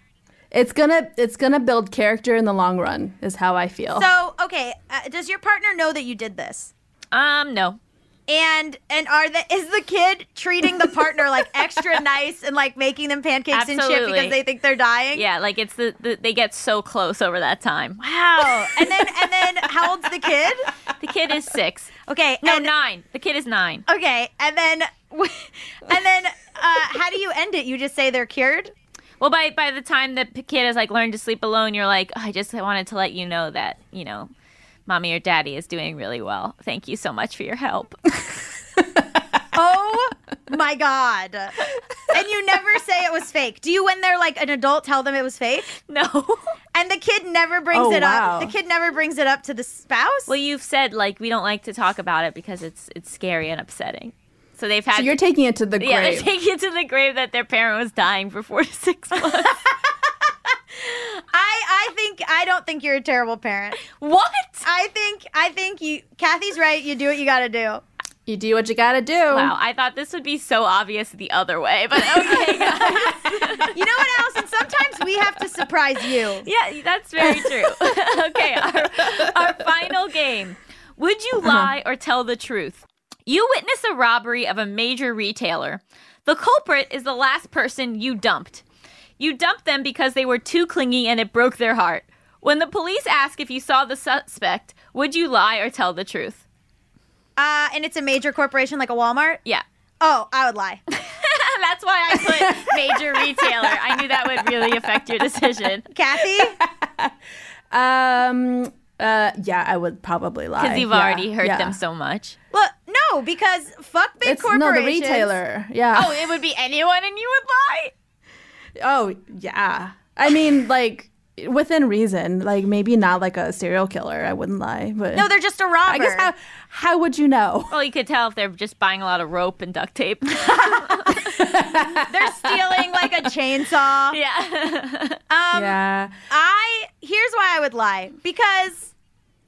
It's gonna it's gonna build character in the long run. Is how I feel. So, okay, uh, does your partner know that you did this? Um, no. And and are the is the kid treating the partner like extra nice and like making them pancakes and shit because they think they're dying? Yeah, like it's the, the they get so close over that time. Wow. And then and then how old's the kid? The kid is six. Okay. No, and, nine. The kid is nine. Okay. And then and then uh, how do you end it? You just say they're cured? Well, by by the time the kid has like learned to sleep alone, you're like, "Oh, I just wanted to let you know that you know, mommy or daddy is doing really well. Thank you so much for your help. Oh my god. And you never say it was fake. Do you when they're like an adult tell them it was fake? no. And the kid never brings Oh, it wow. up. The kid never brings it up to the spouse? well, you've said like we don't like to talk about it because it's it's scary and upsetting. So they've had so you're taking it to the grave. yeah, they're taking it to the grave that their parent was dying for four to six months. I I think I don't think you're a terrible parent. what? I think I think you Kathy's right. You do what you got to do. you do what you got to do. Wow, I thought this would be so obvious the other way, but okay, guys. You know what, Allison? Sometimes we have to surprise you. Yeah, that's very true. okay, our, our final game. Would you uh-huh. lie or tell the truth? You witness a robbery of a major retailer. The culprit is the last person you dumped. You dumped them because they were too clingy and it broke their heart. When the police ask if you saw the suspect, would you lie or tell the truth? Uh, and it's a major corporation like a Walmart. Yeah. Oh, I would lie. That's why I put major retailer. I knew that would really affect your decision. Kathy, Um. Uh. Yeah, I would probably lie. Because you've Yeah, already hurt yeah. them so much. Well, no, because fuck big It's no corporations. the retailer. Yeah. Oh, it would be anyone and you would lie? Oh, yeah. I mean, like within reason. Like maybe not like a serial killer. I wouldn't lie, but No, they're just a robber. I guess how how would you know? Well, you could tell if they're just buying a lot of rope and duct tape. they're stealing like a chainsaw. yeah. Um, yeah. I here's why I would lie because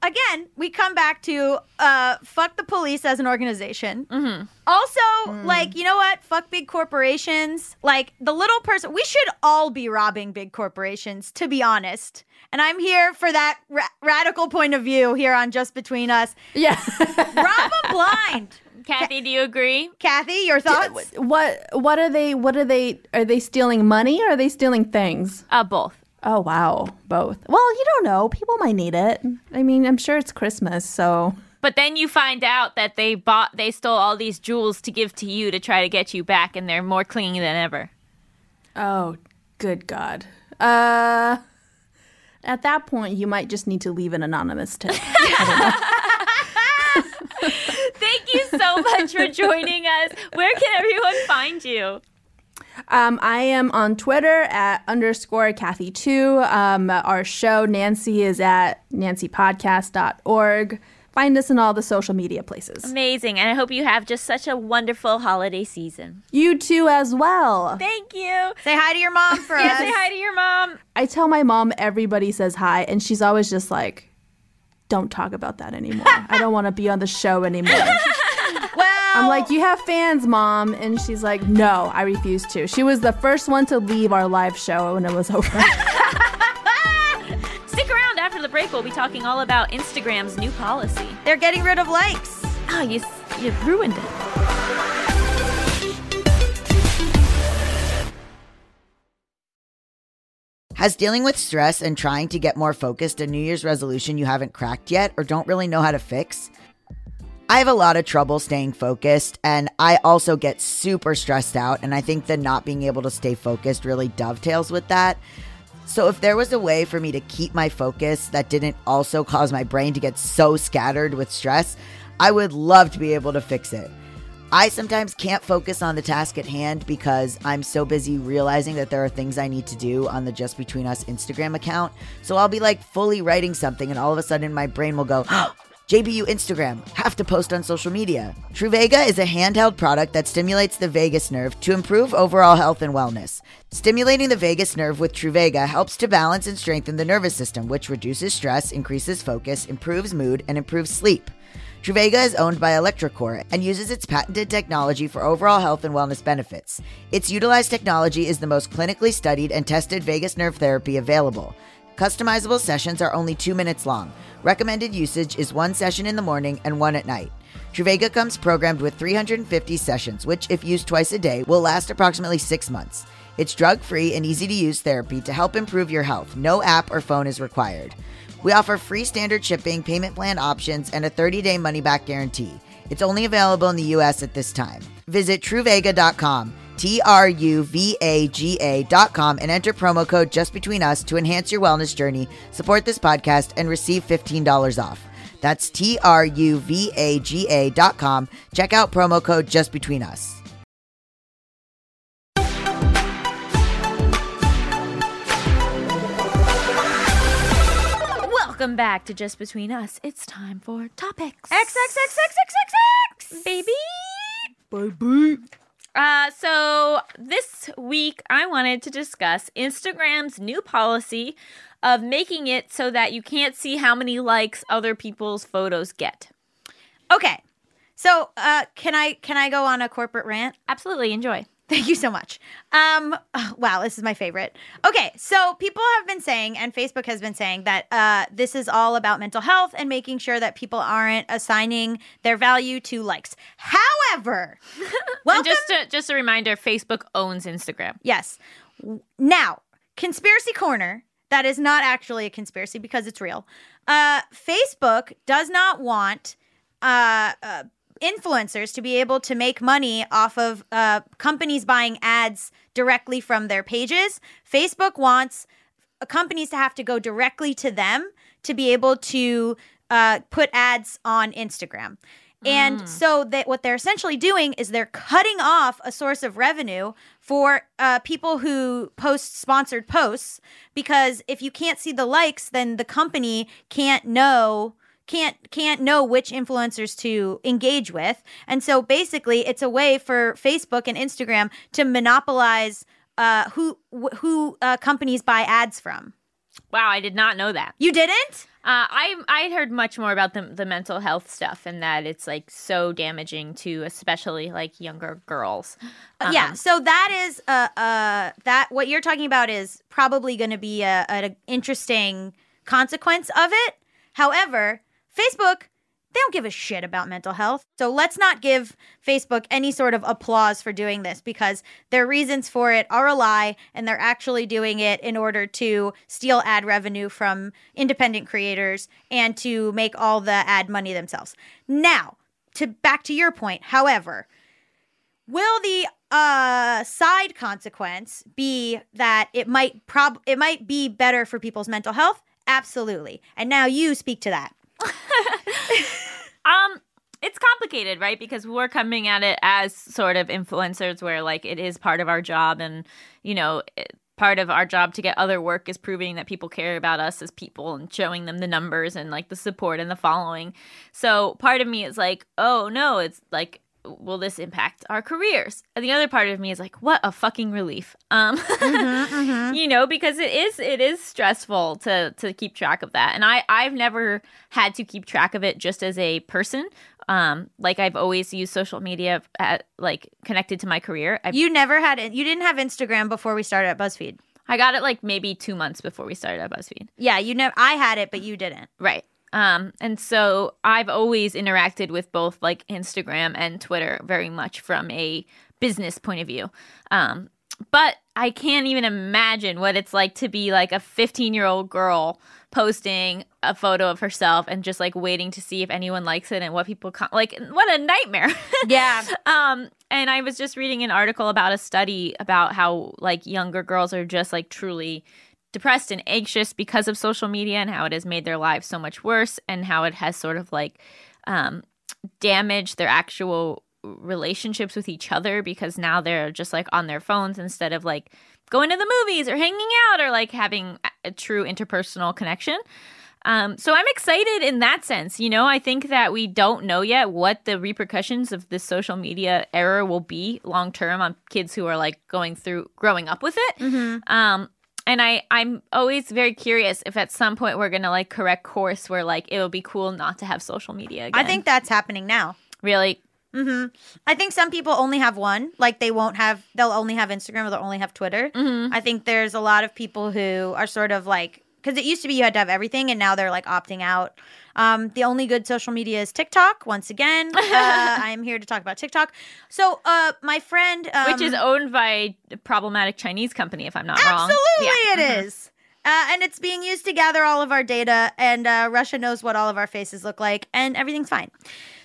again we come back to uh fuck the police as an organization. Mm-hmm. Also, like you know what? Fuck big corporations. Like the little person, we should all be robbing big corporations. To be honest. And I'm here for that ra- radical point of view here on Just Between Us. Yeah. Rob them blind. Kathy, do you agree? Kathy, your thoughts? what what are they what are they are they stealing money or are they stealing things? Uh, both. Oh wow, both. Well, you don't know. People might need it. I mean, I'm sure it's Christmas, so But then you find out that they bought, they stole all these jewels to give to you to try to get you back, and they're more clingy than ever. Oh, good God. Uh, at that point, you might just need to leave an anonymous tip. Thank you so much for joining us. Where can everyone find you? Um, I am on Twitter at underscore Kathy2. Um, our show, Nancy, is at nancypodcast.org. find us in all the social media places. Amazing. And I hope you have just such a wonderful holiday season. You too, as well. Thank you. Say hi to your mom for Yeah, us. say hi to your mom. I tell my mom everybody says hi, and she's always just like, don't talk about that anymore. I don't want to be on the show anymore. Well, I'm like, you have fans, mom. And she's like, no, I refuse to. She was the first one to leave our live show when it was over. Stick around after the break. We'll be talking all about Instagram's new policy. they're getting rid of likes. Oh, you, you ruined it. Has dealing with stress and trying to get more focused a New Year's resolution you haven't cracked yet or don't really know how to fix? I have a lot of trouble staying focused, and I also get super stressed out. And I think that not being able to stay focused really dovetails with that. So, if there was a way for me to keep my focus that didn't also cause my brain to get so scattered with stress, I would love to be able to fix it. I sometimes can't focus on the task at hand because I'm so busy realizing that there are things I need to do on the Just Between Us Instagram account. So I'll be like fully writing something, and all of a sudden my brain will go, oh, JBU Instagram, have to post on social media. Truvaga is a handheld product that stimulates the vagus nerve to improve overall health and wellness. Stimulating the vagus nerve with Truvaga helps to balance and strengthen the nervous system, which reduces stress, increases focus, improves mood, and improves sleep. Truvaga is owned by electroCore and uses its patented technology for overall health and wellness benefits. Its utilized technology is the most clinically studied and tested vagus nerve therapy available. Customizable sessions are only two minutes long. Recommended usage is one session in the morning and one at night. Truvaga comes programmed with 350 sessions, which, if used twice a day, will last approximately six months. It's drug free and easy to use therapy to help improve your health. No app or phone is required. We offer free standard shipping, payment plan options, and a 30 day money back guarantee. It's only available in the US at this time. Visit truvaga.com, T R U V A G A.com, and enter promo code just between us to enhance your wellness journey, support this podcast, and receive $15 off. That's T R U V A G A.com. Check out promo code just between us. Welcome back to Just Between Us. It's time for topics. XXXXXXX. baby. Baby. Uh, so this week I wanted to discuss Instagram's new policy of making it so that you can't see how many likes other people's photos get. Okay. So, uh, can I can I go on a corporate rant? Absolutely, enjoy. Thank you so much. Um, oh, wow, this is my favorite. Okay, so people have been saying, and Facebook has been saying that uh, this is all about mental health and making sure that people aren't assigning their value to likes. However, welcome. just a, just a reminder, Facebook owns Instagram. yes. Now, conspiracy corner. That is not actually a conspiracy because it's real. Uh, Facebook does not want uh, uh, influencers to be able to make money off of uh, companies buying ads directly from their pages. Facebook wants uh, companies to have to go directly to them to be able to uh, put ads on Instagram. And so that what they're essentially doing is they're cutting off a source of revenue for uh, people who post sponsored posts because if you can't see the likes, then the company can't know can't can't know which influencers to engage with. And so basically, it's a way for Facebook and Instagram to monopolize uh, who wh- who uh, companies buy ads from. Wow, I did not know that. You didn't? Uh, I I heard much more about the the mental health stuff and that it's like so damaging to especially like younger girls. Uh, yeah. So that is uh uh that what you're talking about is probably going to be a, a interesting consequence of it. However, Facebook they don't give a shit about mental health. So let's not give Facebook any sort of applause for doing this because their reasons for it are a lie and they're actually doing it in order to steal ad revenue from independent creators and to make all the ad money themselves. Now, to back to your point, however, will the uh side consequence be that it might prob it might be better for people's mental health? Absolutely. And now you speak to that. Um, it's complicated, right? Because we're coming at it as sort of influencers, where like it is part of our job, and you know, it- part of our job to get other work is proving that people care about us as people and showing them the numbers and like the support and the following. So part of me is like, oh no, it's like will this impact our careers? And the other part of me is like, what a fucking relief. Um you know, because it is it is stressful to to keep track of that. And I I've never had to keep track of it just as a person. Um like I've always used social media at, like connected to my career. I You never had it. You didn't have Instagram before we started at BuzzFeed. I got it like maybe 2 months before we started at BuzzFeed. Yeah, you never. I had it, but you didn't. Right. Um, and so I've always interacted with both like Instagram and Twitter very much from a business point of view. Um, but I can't even imagine what it's like to be like a 15 year old girl posting a photo of herself and just like waiting to see if anyone likes it and what people com- like. What a nightmare. Yeah. Um, and I was just reading an article about a study about how like younger girls are just like truly depressed and anxious because of social media and how it has made their lives so much worse and how it has sort of like um, damaged their actual relationships with each other because now they're just like on their phones instead of like going to the movies or hanging out or like having a- true interpersonal connection. Um, so I'm excited in that sense. You know, I think that we don't know yet what the repercussions of this social media era will be long term on kids who are like going through growing up with it. Um, and I, I'm always very curious if at some point we're gonna like correct course where like it'll be cool not to have social media again. I think that's happening now. really I think some people only have one. Like they won't have, they'll only have Instagram or they'll only have Twitter. Mm-hmm. I think there's a lot of people who are sort of like, because it used to be you had to have everything and now they're like opting out. Um, the only good social media is TikTok. Once again, uh, I am here to talk about TikTok. So, uh, my friend, um, which is owned by a problematic Chinese company, if I'm not wrong. Absolutely, Yeah. it is. Uh, and it's being used to gather all of our data, and uh, Russia knows what all of our faces look like, and everything's fine.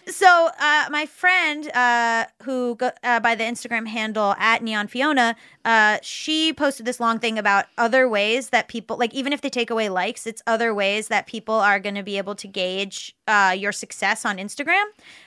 So, uh, my friend, uh, who go, uh, by the Instagram handle at Neon Fiona, uh, she posted this long thing about other ways that people, like even if they take away likes, it's other ways that people are going to be able to gauge uh, your success on Instagram.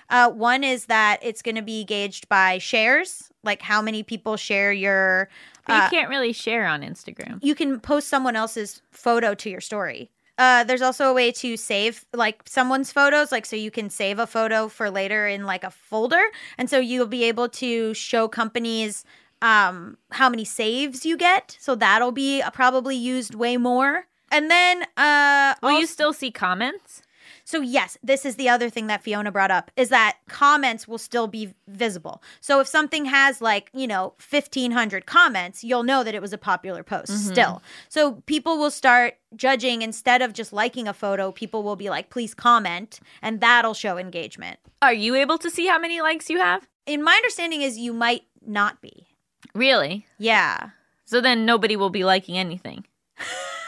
Uh, one is that it's going to be gauged by shares, like how many people share your. But you can't really share on Instagram. you can post someone else's photo to your story. Uh, there's also a way to save like someone's photos, like so you can save a photo for later in like a folder, and so you'll be able to show companies um, how many saves you get. So that'll be probably used way more. And then, uh, Will you still see comments? So yes, this is the other thing that Fiona brought up is that comments will still be visible. So if something has like, you know, 1500 comments, you'll know that it was a popular post mm-hmm. still. So people will start judging instead of just liking a photo, people will be like, "Please comment," and that'll show engagement. Are you able to see how many likes you have? In my understanding is you might not be. Really? Yeah. So then nobody will be liking anything.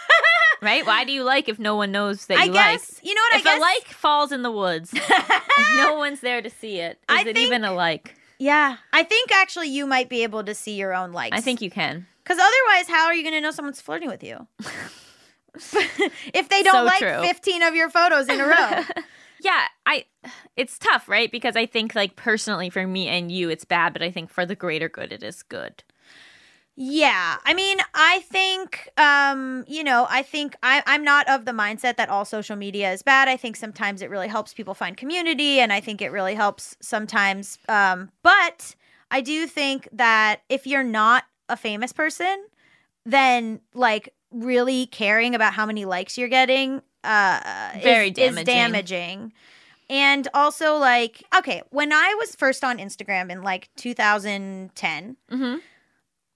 right? Why do you like if no one knows that I you guess, like? you know what if I guess a like falls in the woods, no one's there to see it, is I it think- even a like? Yeah. I think actually you might be able to see your own likes. I think you can. Because otherwise, how are you going to know someone's flirting with you? if they don't So like true. 15 of your photos in a row. Yeah, I it's tough, right? Because I think like personally for me and you it's bad, but I think for the greater good it is good. Yeah. I mean, I think, um, you know, I think I, I'm not of the mindset that all social media is bad. I think sometimes it really helps people find community, and I think it really helps sometimes. Um, but I do think that if you're not a famous person, then like really caring about how many likes you're getting uh is- Very is, damaging. damaging and also like okay when i was first on instagram in like 2010 Mhm.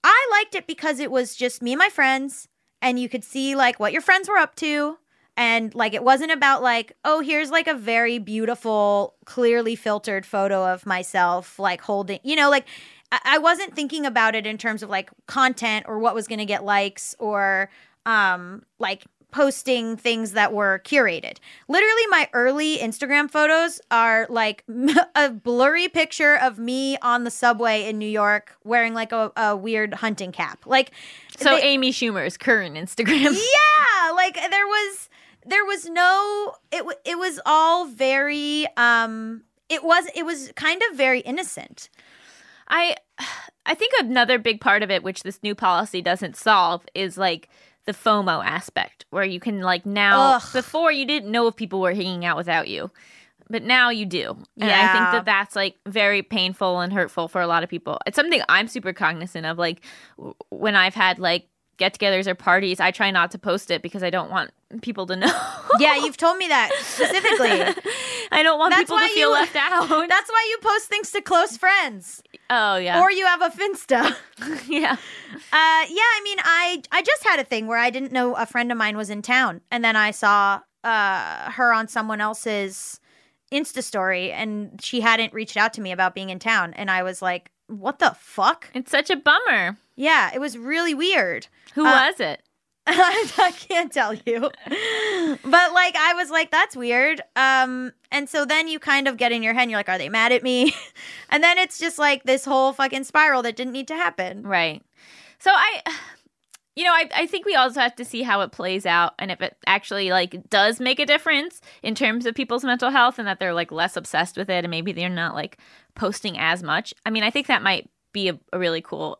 I liked it because it was just me and my friends and you could see like what your friends were up to and like it wasn't about like oh here's like a very beautiful clearly filtered photo of myself like holding you know like I- I wasn't thinking about it in terms of like content or what was going to get likes or um like posting things that were curated. Literally my early Instagram photos are like a blurry picture of me on the subway in New York wearing like a, a weird hunting cap. Like So they- Amy Schumer's current Instagram. yeah like there was there was no it it was all very um it was it was kind of very innocent I I think another big part of it which this new policy doesn't solve is like the FOMO aspect where you can like now Ugh. before you didn't know if people were hanging out without you. But now you do. And I think that that's like very painful and hurtful for a lot of people. It's something I'm super cognizant of like w- when I've had like get-togethers or parties, I try not to post it because I don't want people to know. Yeah, you've told me that specifically. I don't want That's people to feel you- left out. That's why you post things to close friends, oh yeah. or you have a Finsta. yeah. Uh, yeah, I mean, I I just had a thing where I didn't know a friend of mine was in town, and then I saw uh her on someone else's Insta story, and she hadn't reached out to me about being in town, and I was like, "What the fuck?" It's such a bummer. Yeah, it was really weird. Who Uh, was it? I can't tell you. But like I was like that's weird. Um and so then you kind of get in your head and you're like are they mad at me? and then it's just like this whole fucking spiral that didn't need to happen. Right. So I you know, I, I think we also have to see how it plays out and if it actually like does make a difference in terms of people's mental health and that they're like less obsessed with it and maybe they're not like posting as much. I mean, I think that might be a, a really cool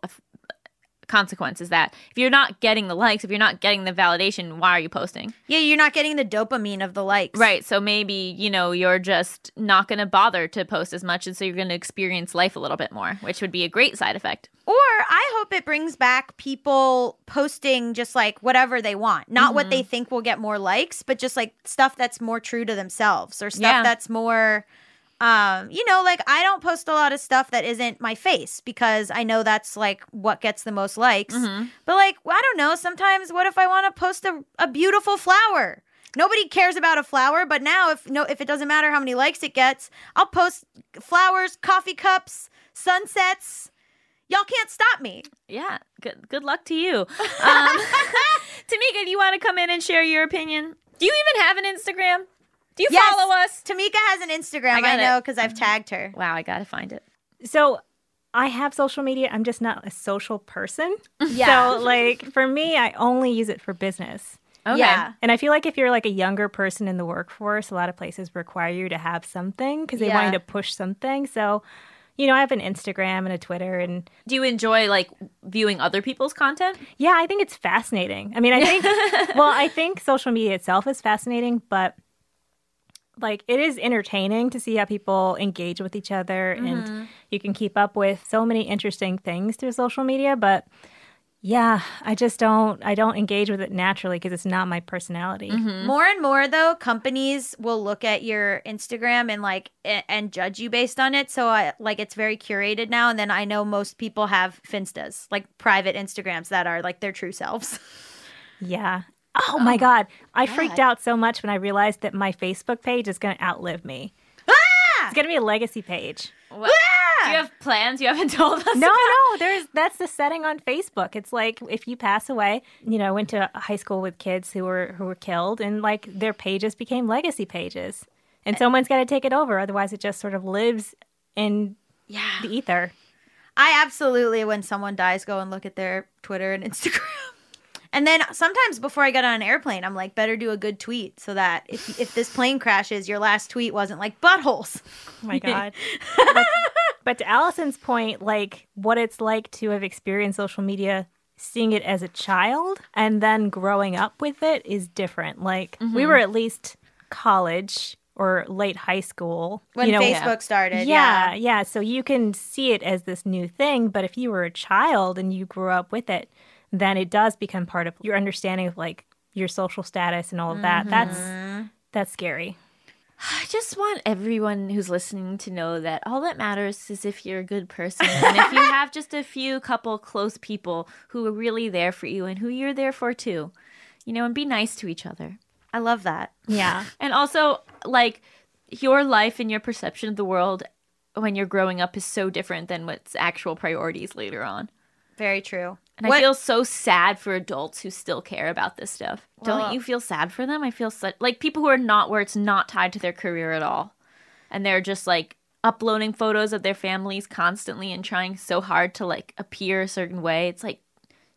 consequence is that if you're not getting the likes, if you're not getting the validation, why are you posting? Yeah, you're not getting the dopamine of the likes. Right. So maybe, you know, you're just not going to bother to post as much. And so you're going to experience life a little bit more, which would be a great side effect. Or I hope it brings back people posting just like whatever they want. Not what Mm-hmm. they think will get more likes, but just like stuff that's more true to themselves or stuff Yeah. that's more um you know like I don't post a lot of stuff that isn't my face because I know that's like what gets the most likes. Mm-hmm. But like I don't know, sometimes what if I want to post a, a beautiful flower? Nobody cares about a flower, but now if no if it doesn't matter how many likes it gets, I'll post flowers, coffee cups, sunsets. Y'all can't stop me. Yeah. Good, good luck to you. Um, Tamika, do you want to come in and share your opinion? Do you even have an Instagram? Do you Yes. follow us? Tamika has an Instagram. I I, know because I've mm-hmm. tagged her. Wow, I got to find it. So I have social media. I'm just not a social person. Yeah. So like for me, I only use it for business. Okay. Yeah. And I feel like if you're like a younger person in the workforce, a lot of places require you to have something because they want you to push something. So, you know, I have an Instagram and a Twitter and Do you enjoy like viewing other people's content? yeah, I think it's fascinating. I mean, I think well, I think social media itself is fascinating, but like it is entertaining to see how people engage with each other and mm-hmm. you can keep up with so many interesting things through social media, but yeah, I just don't I don't engage with it naturally because it's not my personality. Mm-hmm. More and more though, companies will look at your Instagram and like and judge you based on it. So I like it's very curated now. And then I know most people have Finstas, like private Instagrams that are like their true selves. Yeah. Oh my oh God. I freaked out so much when I realized that my Facebook page is going to outlive me. Ah! It's going to be a legacy page. What? Do you ah! have plans you haven't told us? No, about? no, there's that's the setting on Facebook. It's like if you pass away, you know, I went to high school with kids who were who were killed and like their pages became legacy pages. And eh. someone's got to take it over otherwise it just sort of lives in Yeah. the ether. I absolutely, when someone dies, go and look at their Twitter and Instagram. And then sometimes before I get on an airplane, I'm like, better do a good tweet so that if if this plane crashes, your last tweet wasn't like buttholes. Oh my god. but, but to Allison's point, like what it's like to have experienced social media, seeing it as a child and then growing up with it is different. Like we mm-hmm. were at least college or late high school When you know, Facebook started, yeah, yeah. yeah. So you can see it as this new thing, but if you were a child and you grew up with it, then it does become part of your understanding of like your social status and all of that. That's mm-hmm. that's scary. I just want everyone who's listening to know that all that matters is if you're a good person and if you have just a few couple close people who are really there for you and who you're there for too. You know, and be nice to each other. I love that. Yeah. And also, like, your life and your perception of the world when you're growing up is so different than what's actual priorities later on. Very true. And What- I feel so sad for adults who still care about this stuff. Well- Don't you feel sad for them? I feel so, like people who are not where it's not tied to their career at all. And they're just like uploading photos of their families constantly and trying so hard to like appear a certain way. It's like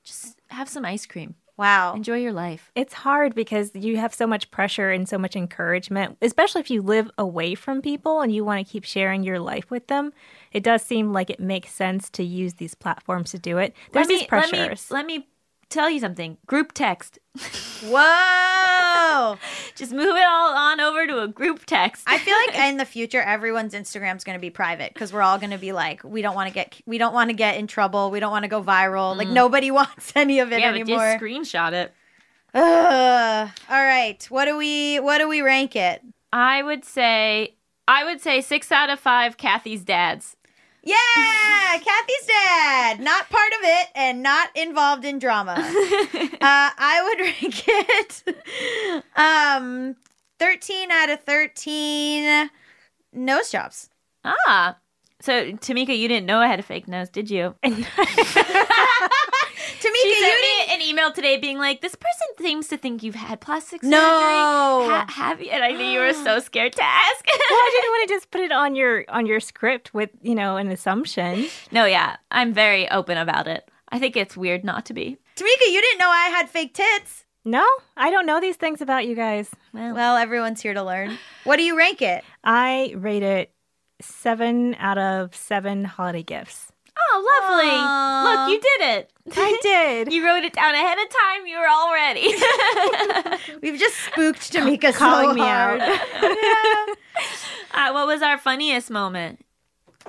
just have some ice cream. Wow. Enjoy your life. It's hard because you have so much pressure and so much encouragement, especially if you live away from people and you want to keep sharing your life with them. It does seem like it makes sense to use these platforms to do it. There's let me, these pressures. Let me, let me tell you something. Group text. Whoa! Just move it all on over to a group text. I feel like in the future, everyone's Instagram's going to be private because we're all going to be like, we don't want to get, we don't want to get in trouble. We don't want to go viral. Like mm. nobody wants any of it yeah, but anymore. just screenshot it. Ugh. All right, what do we, what do we rank it? I would say, I would say six out of five. Kathy's dads. Yeah, Kathy's dad, not part of it and not involved in drama. uh, I would rank it um 13 out of 13 nose jobs. Ah. So, Tamika, you didn't know I had a fake nose, did you? Tamika, She you sent didn't. me an email today being like, this person seems to think you've had plastic surgery. No. Ha- have you? And I knew you were so scared to ask. well, I didn't want to just put it on your on your script with you know an assumption. no, yeah. I'm very open about it. I think it's weird not to be. Tamika, you didn't know I had fake tits. No, I don't know these things about you guys. Well, Well, everyone's here to learn. What do you rank it? I rate it seven out of seven holiday gifts. oh, lovely. Aw. Look, you did it. I did. You wrote it down ahead of time. You were all ready. We've just spooked Tamika Calling so me hard. out. uh, what was our funniest moment?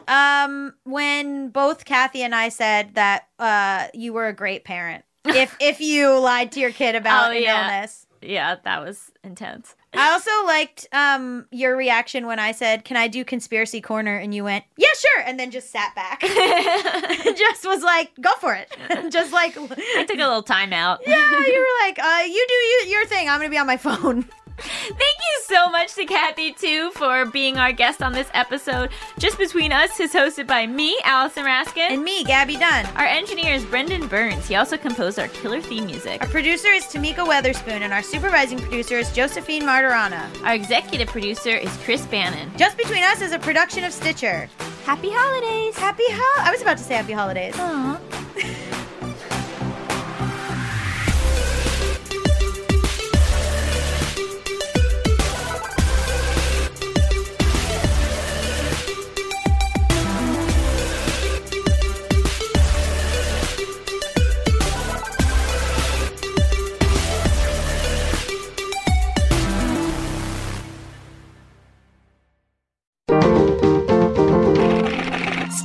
Um, when both Kathy and I said that uh you were a great parent. If if you lied to your kid about Oh, an yeah. illness. Yeah, that was intense. I also liked um your reaction when I said, "Can I do conspiracy corner?" and you went, "Yeah, sure," and then just sat back. just was like, "Go for it." just like, I took a little time out. yeah, you were like, uh, "You do you, your thing. I'm gonna be on my phone." Thank you so much to Kathy Tu, for being our guest on this episode. Just Between Us is hosted by me, Allison Raskin. And me, Gaby Dunn. our engineer is Brendan Burns. He also composed our killer theme music. Our producer is Tamika Weatherspoon, and our supervising producer is Josephine Martirana. Our executive producer is Chris Bannon. Just Between Us is a production of Stitcher. Happy holidays! Happy ho- I was about to say happy holidays. Aw.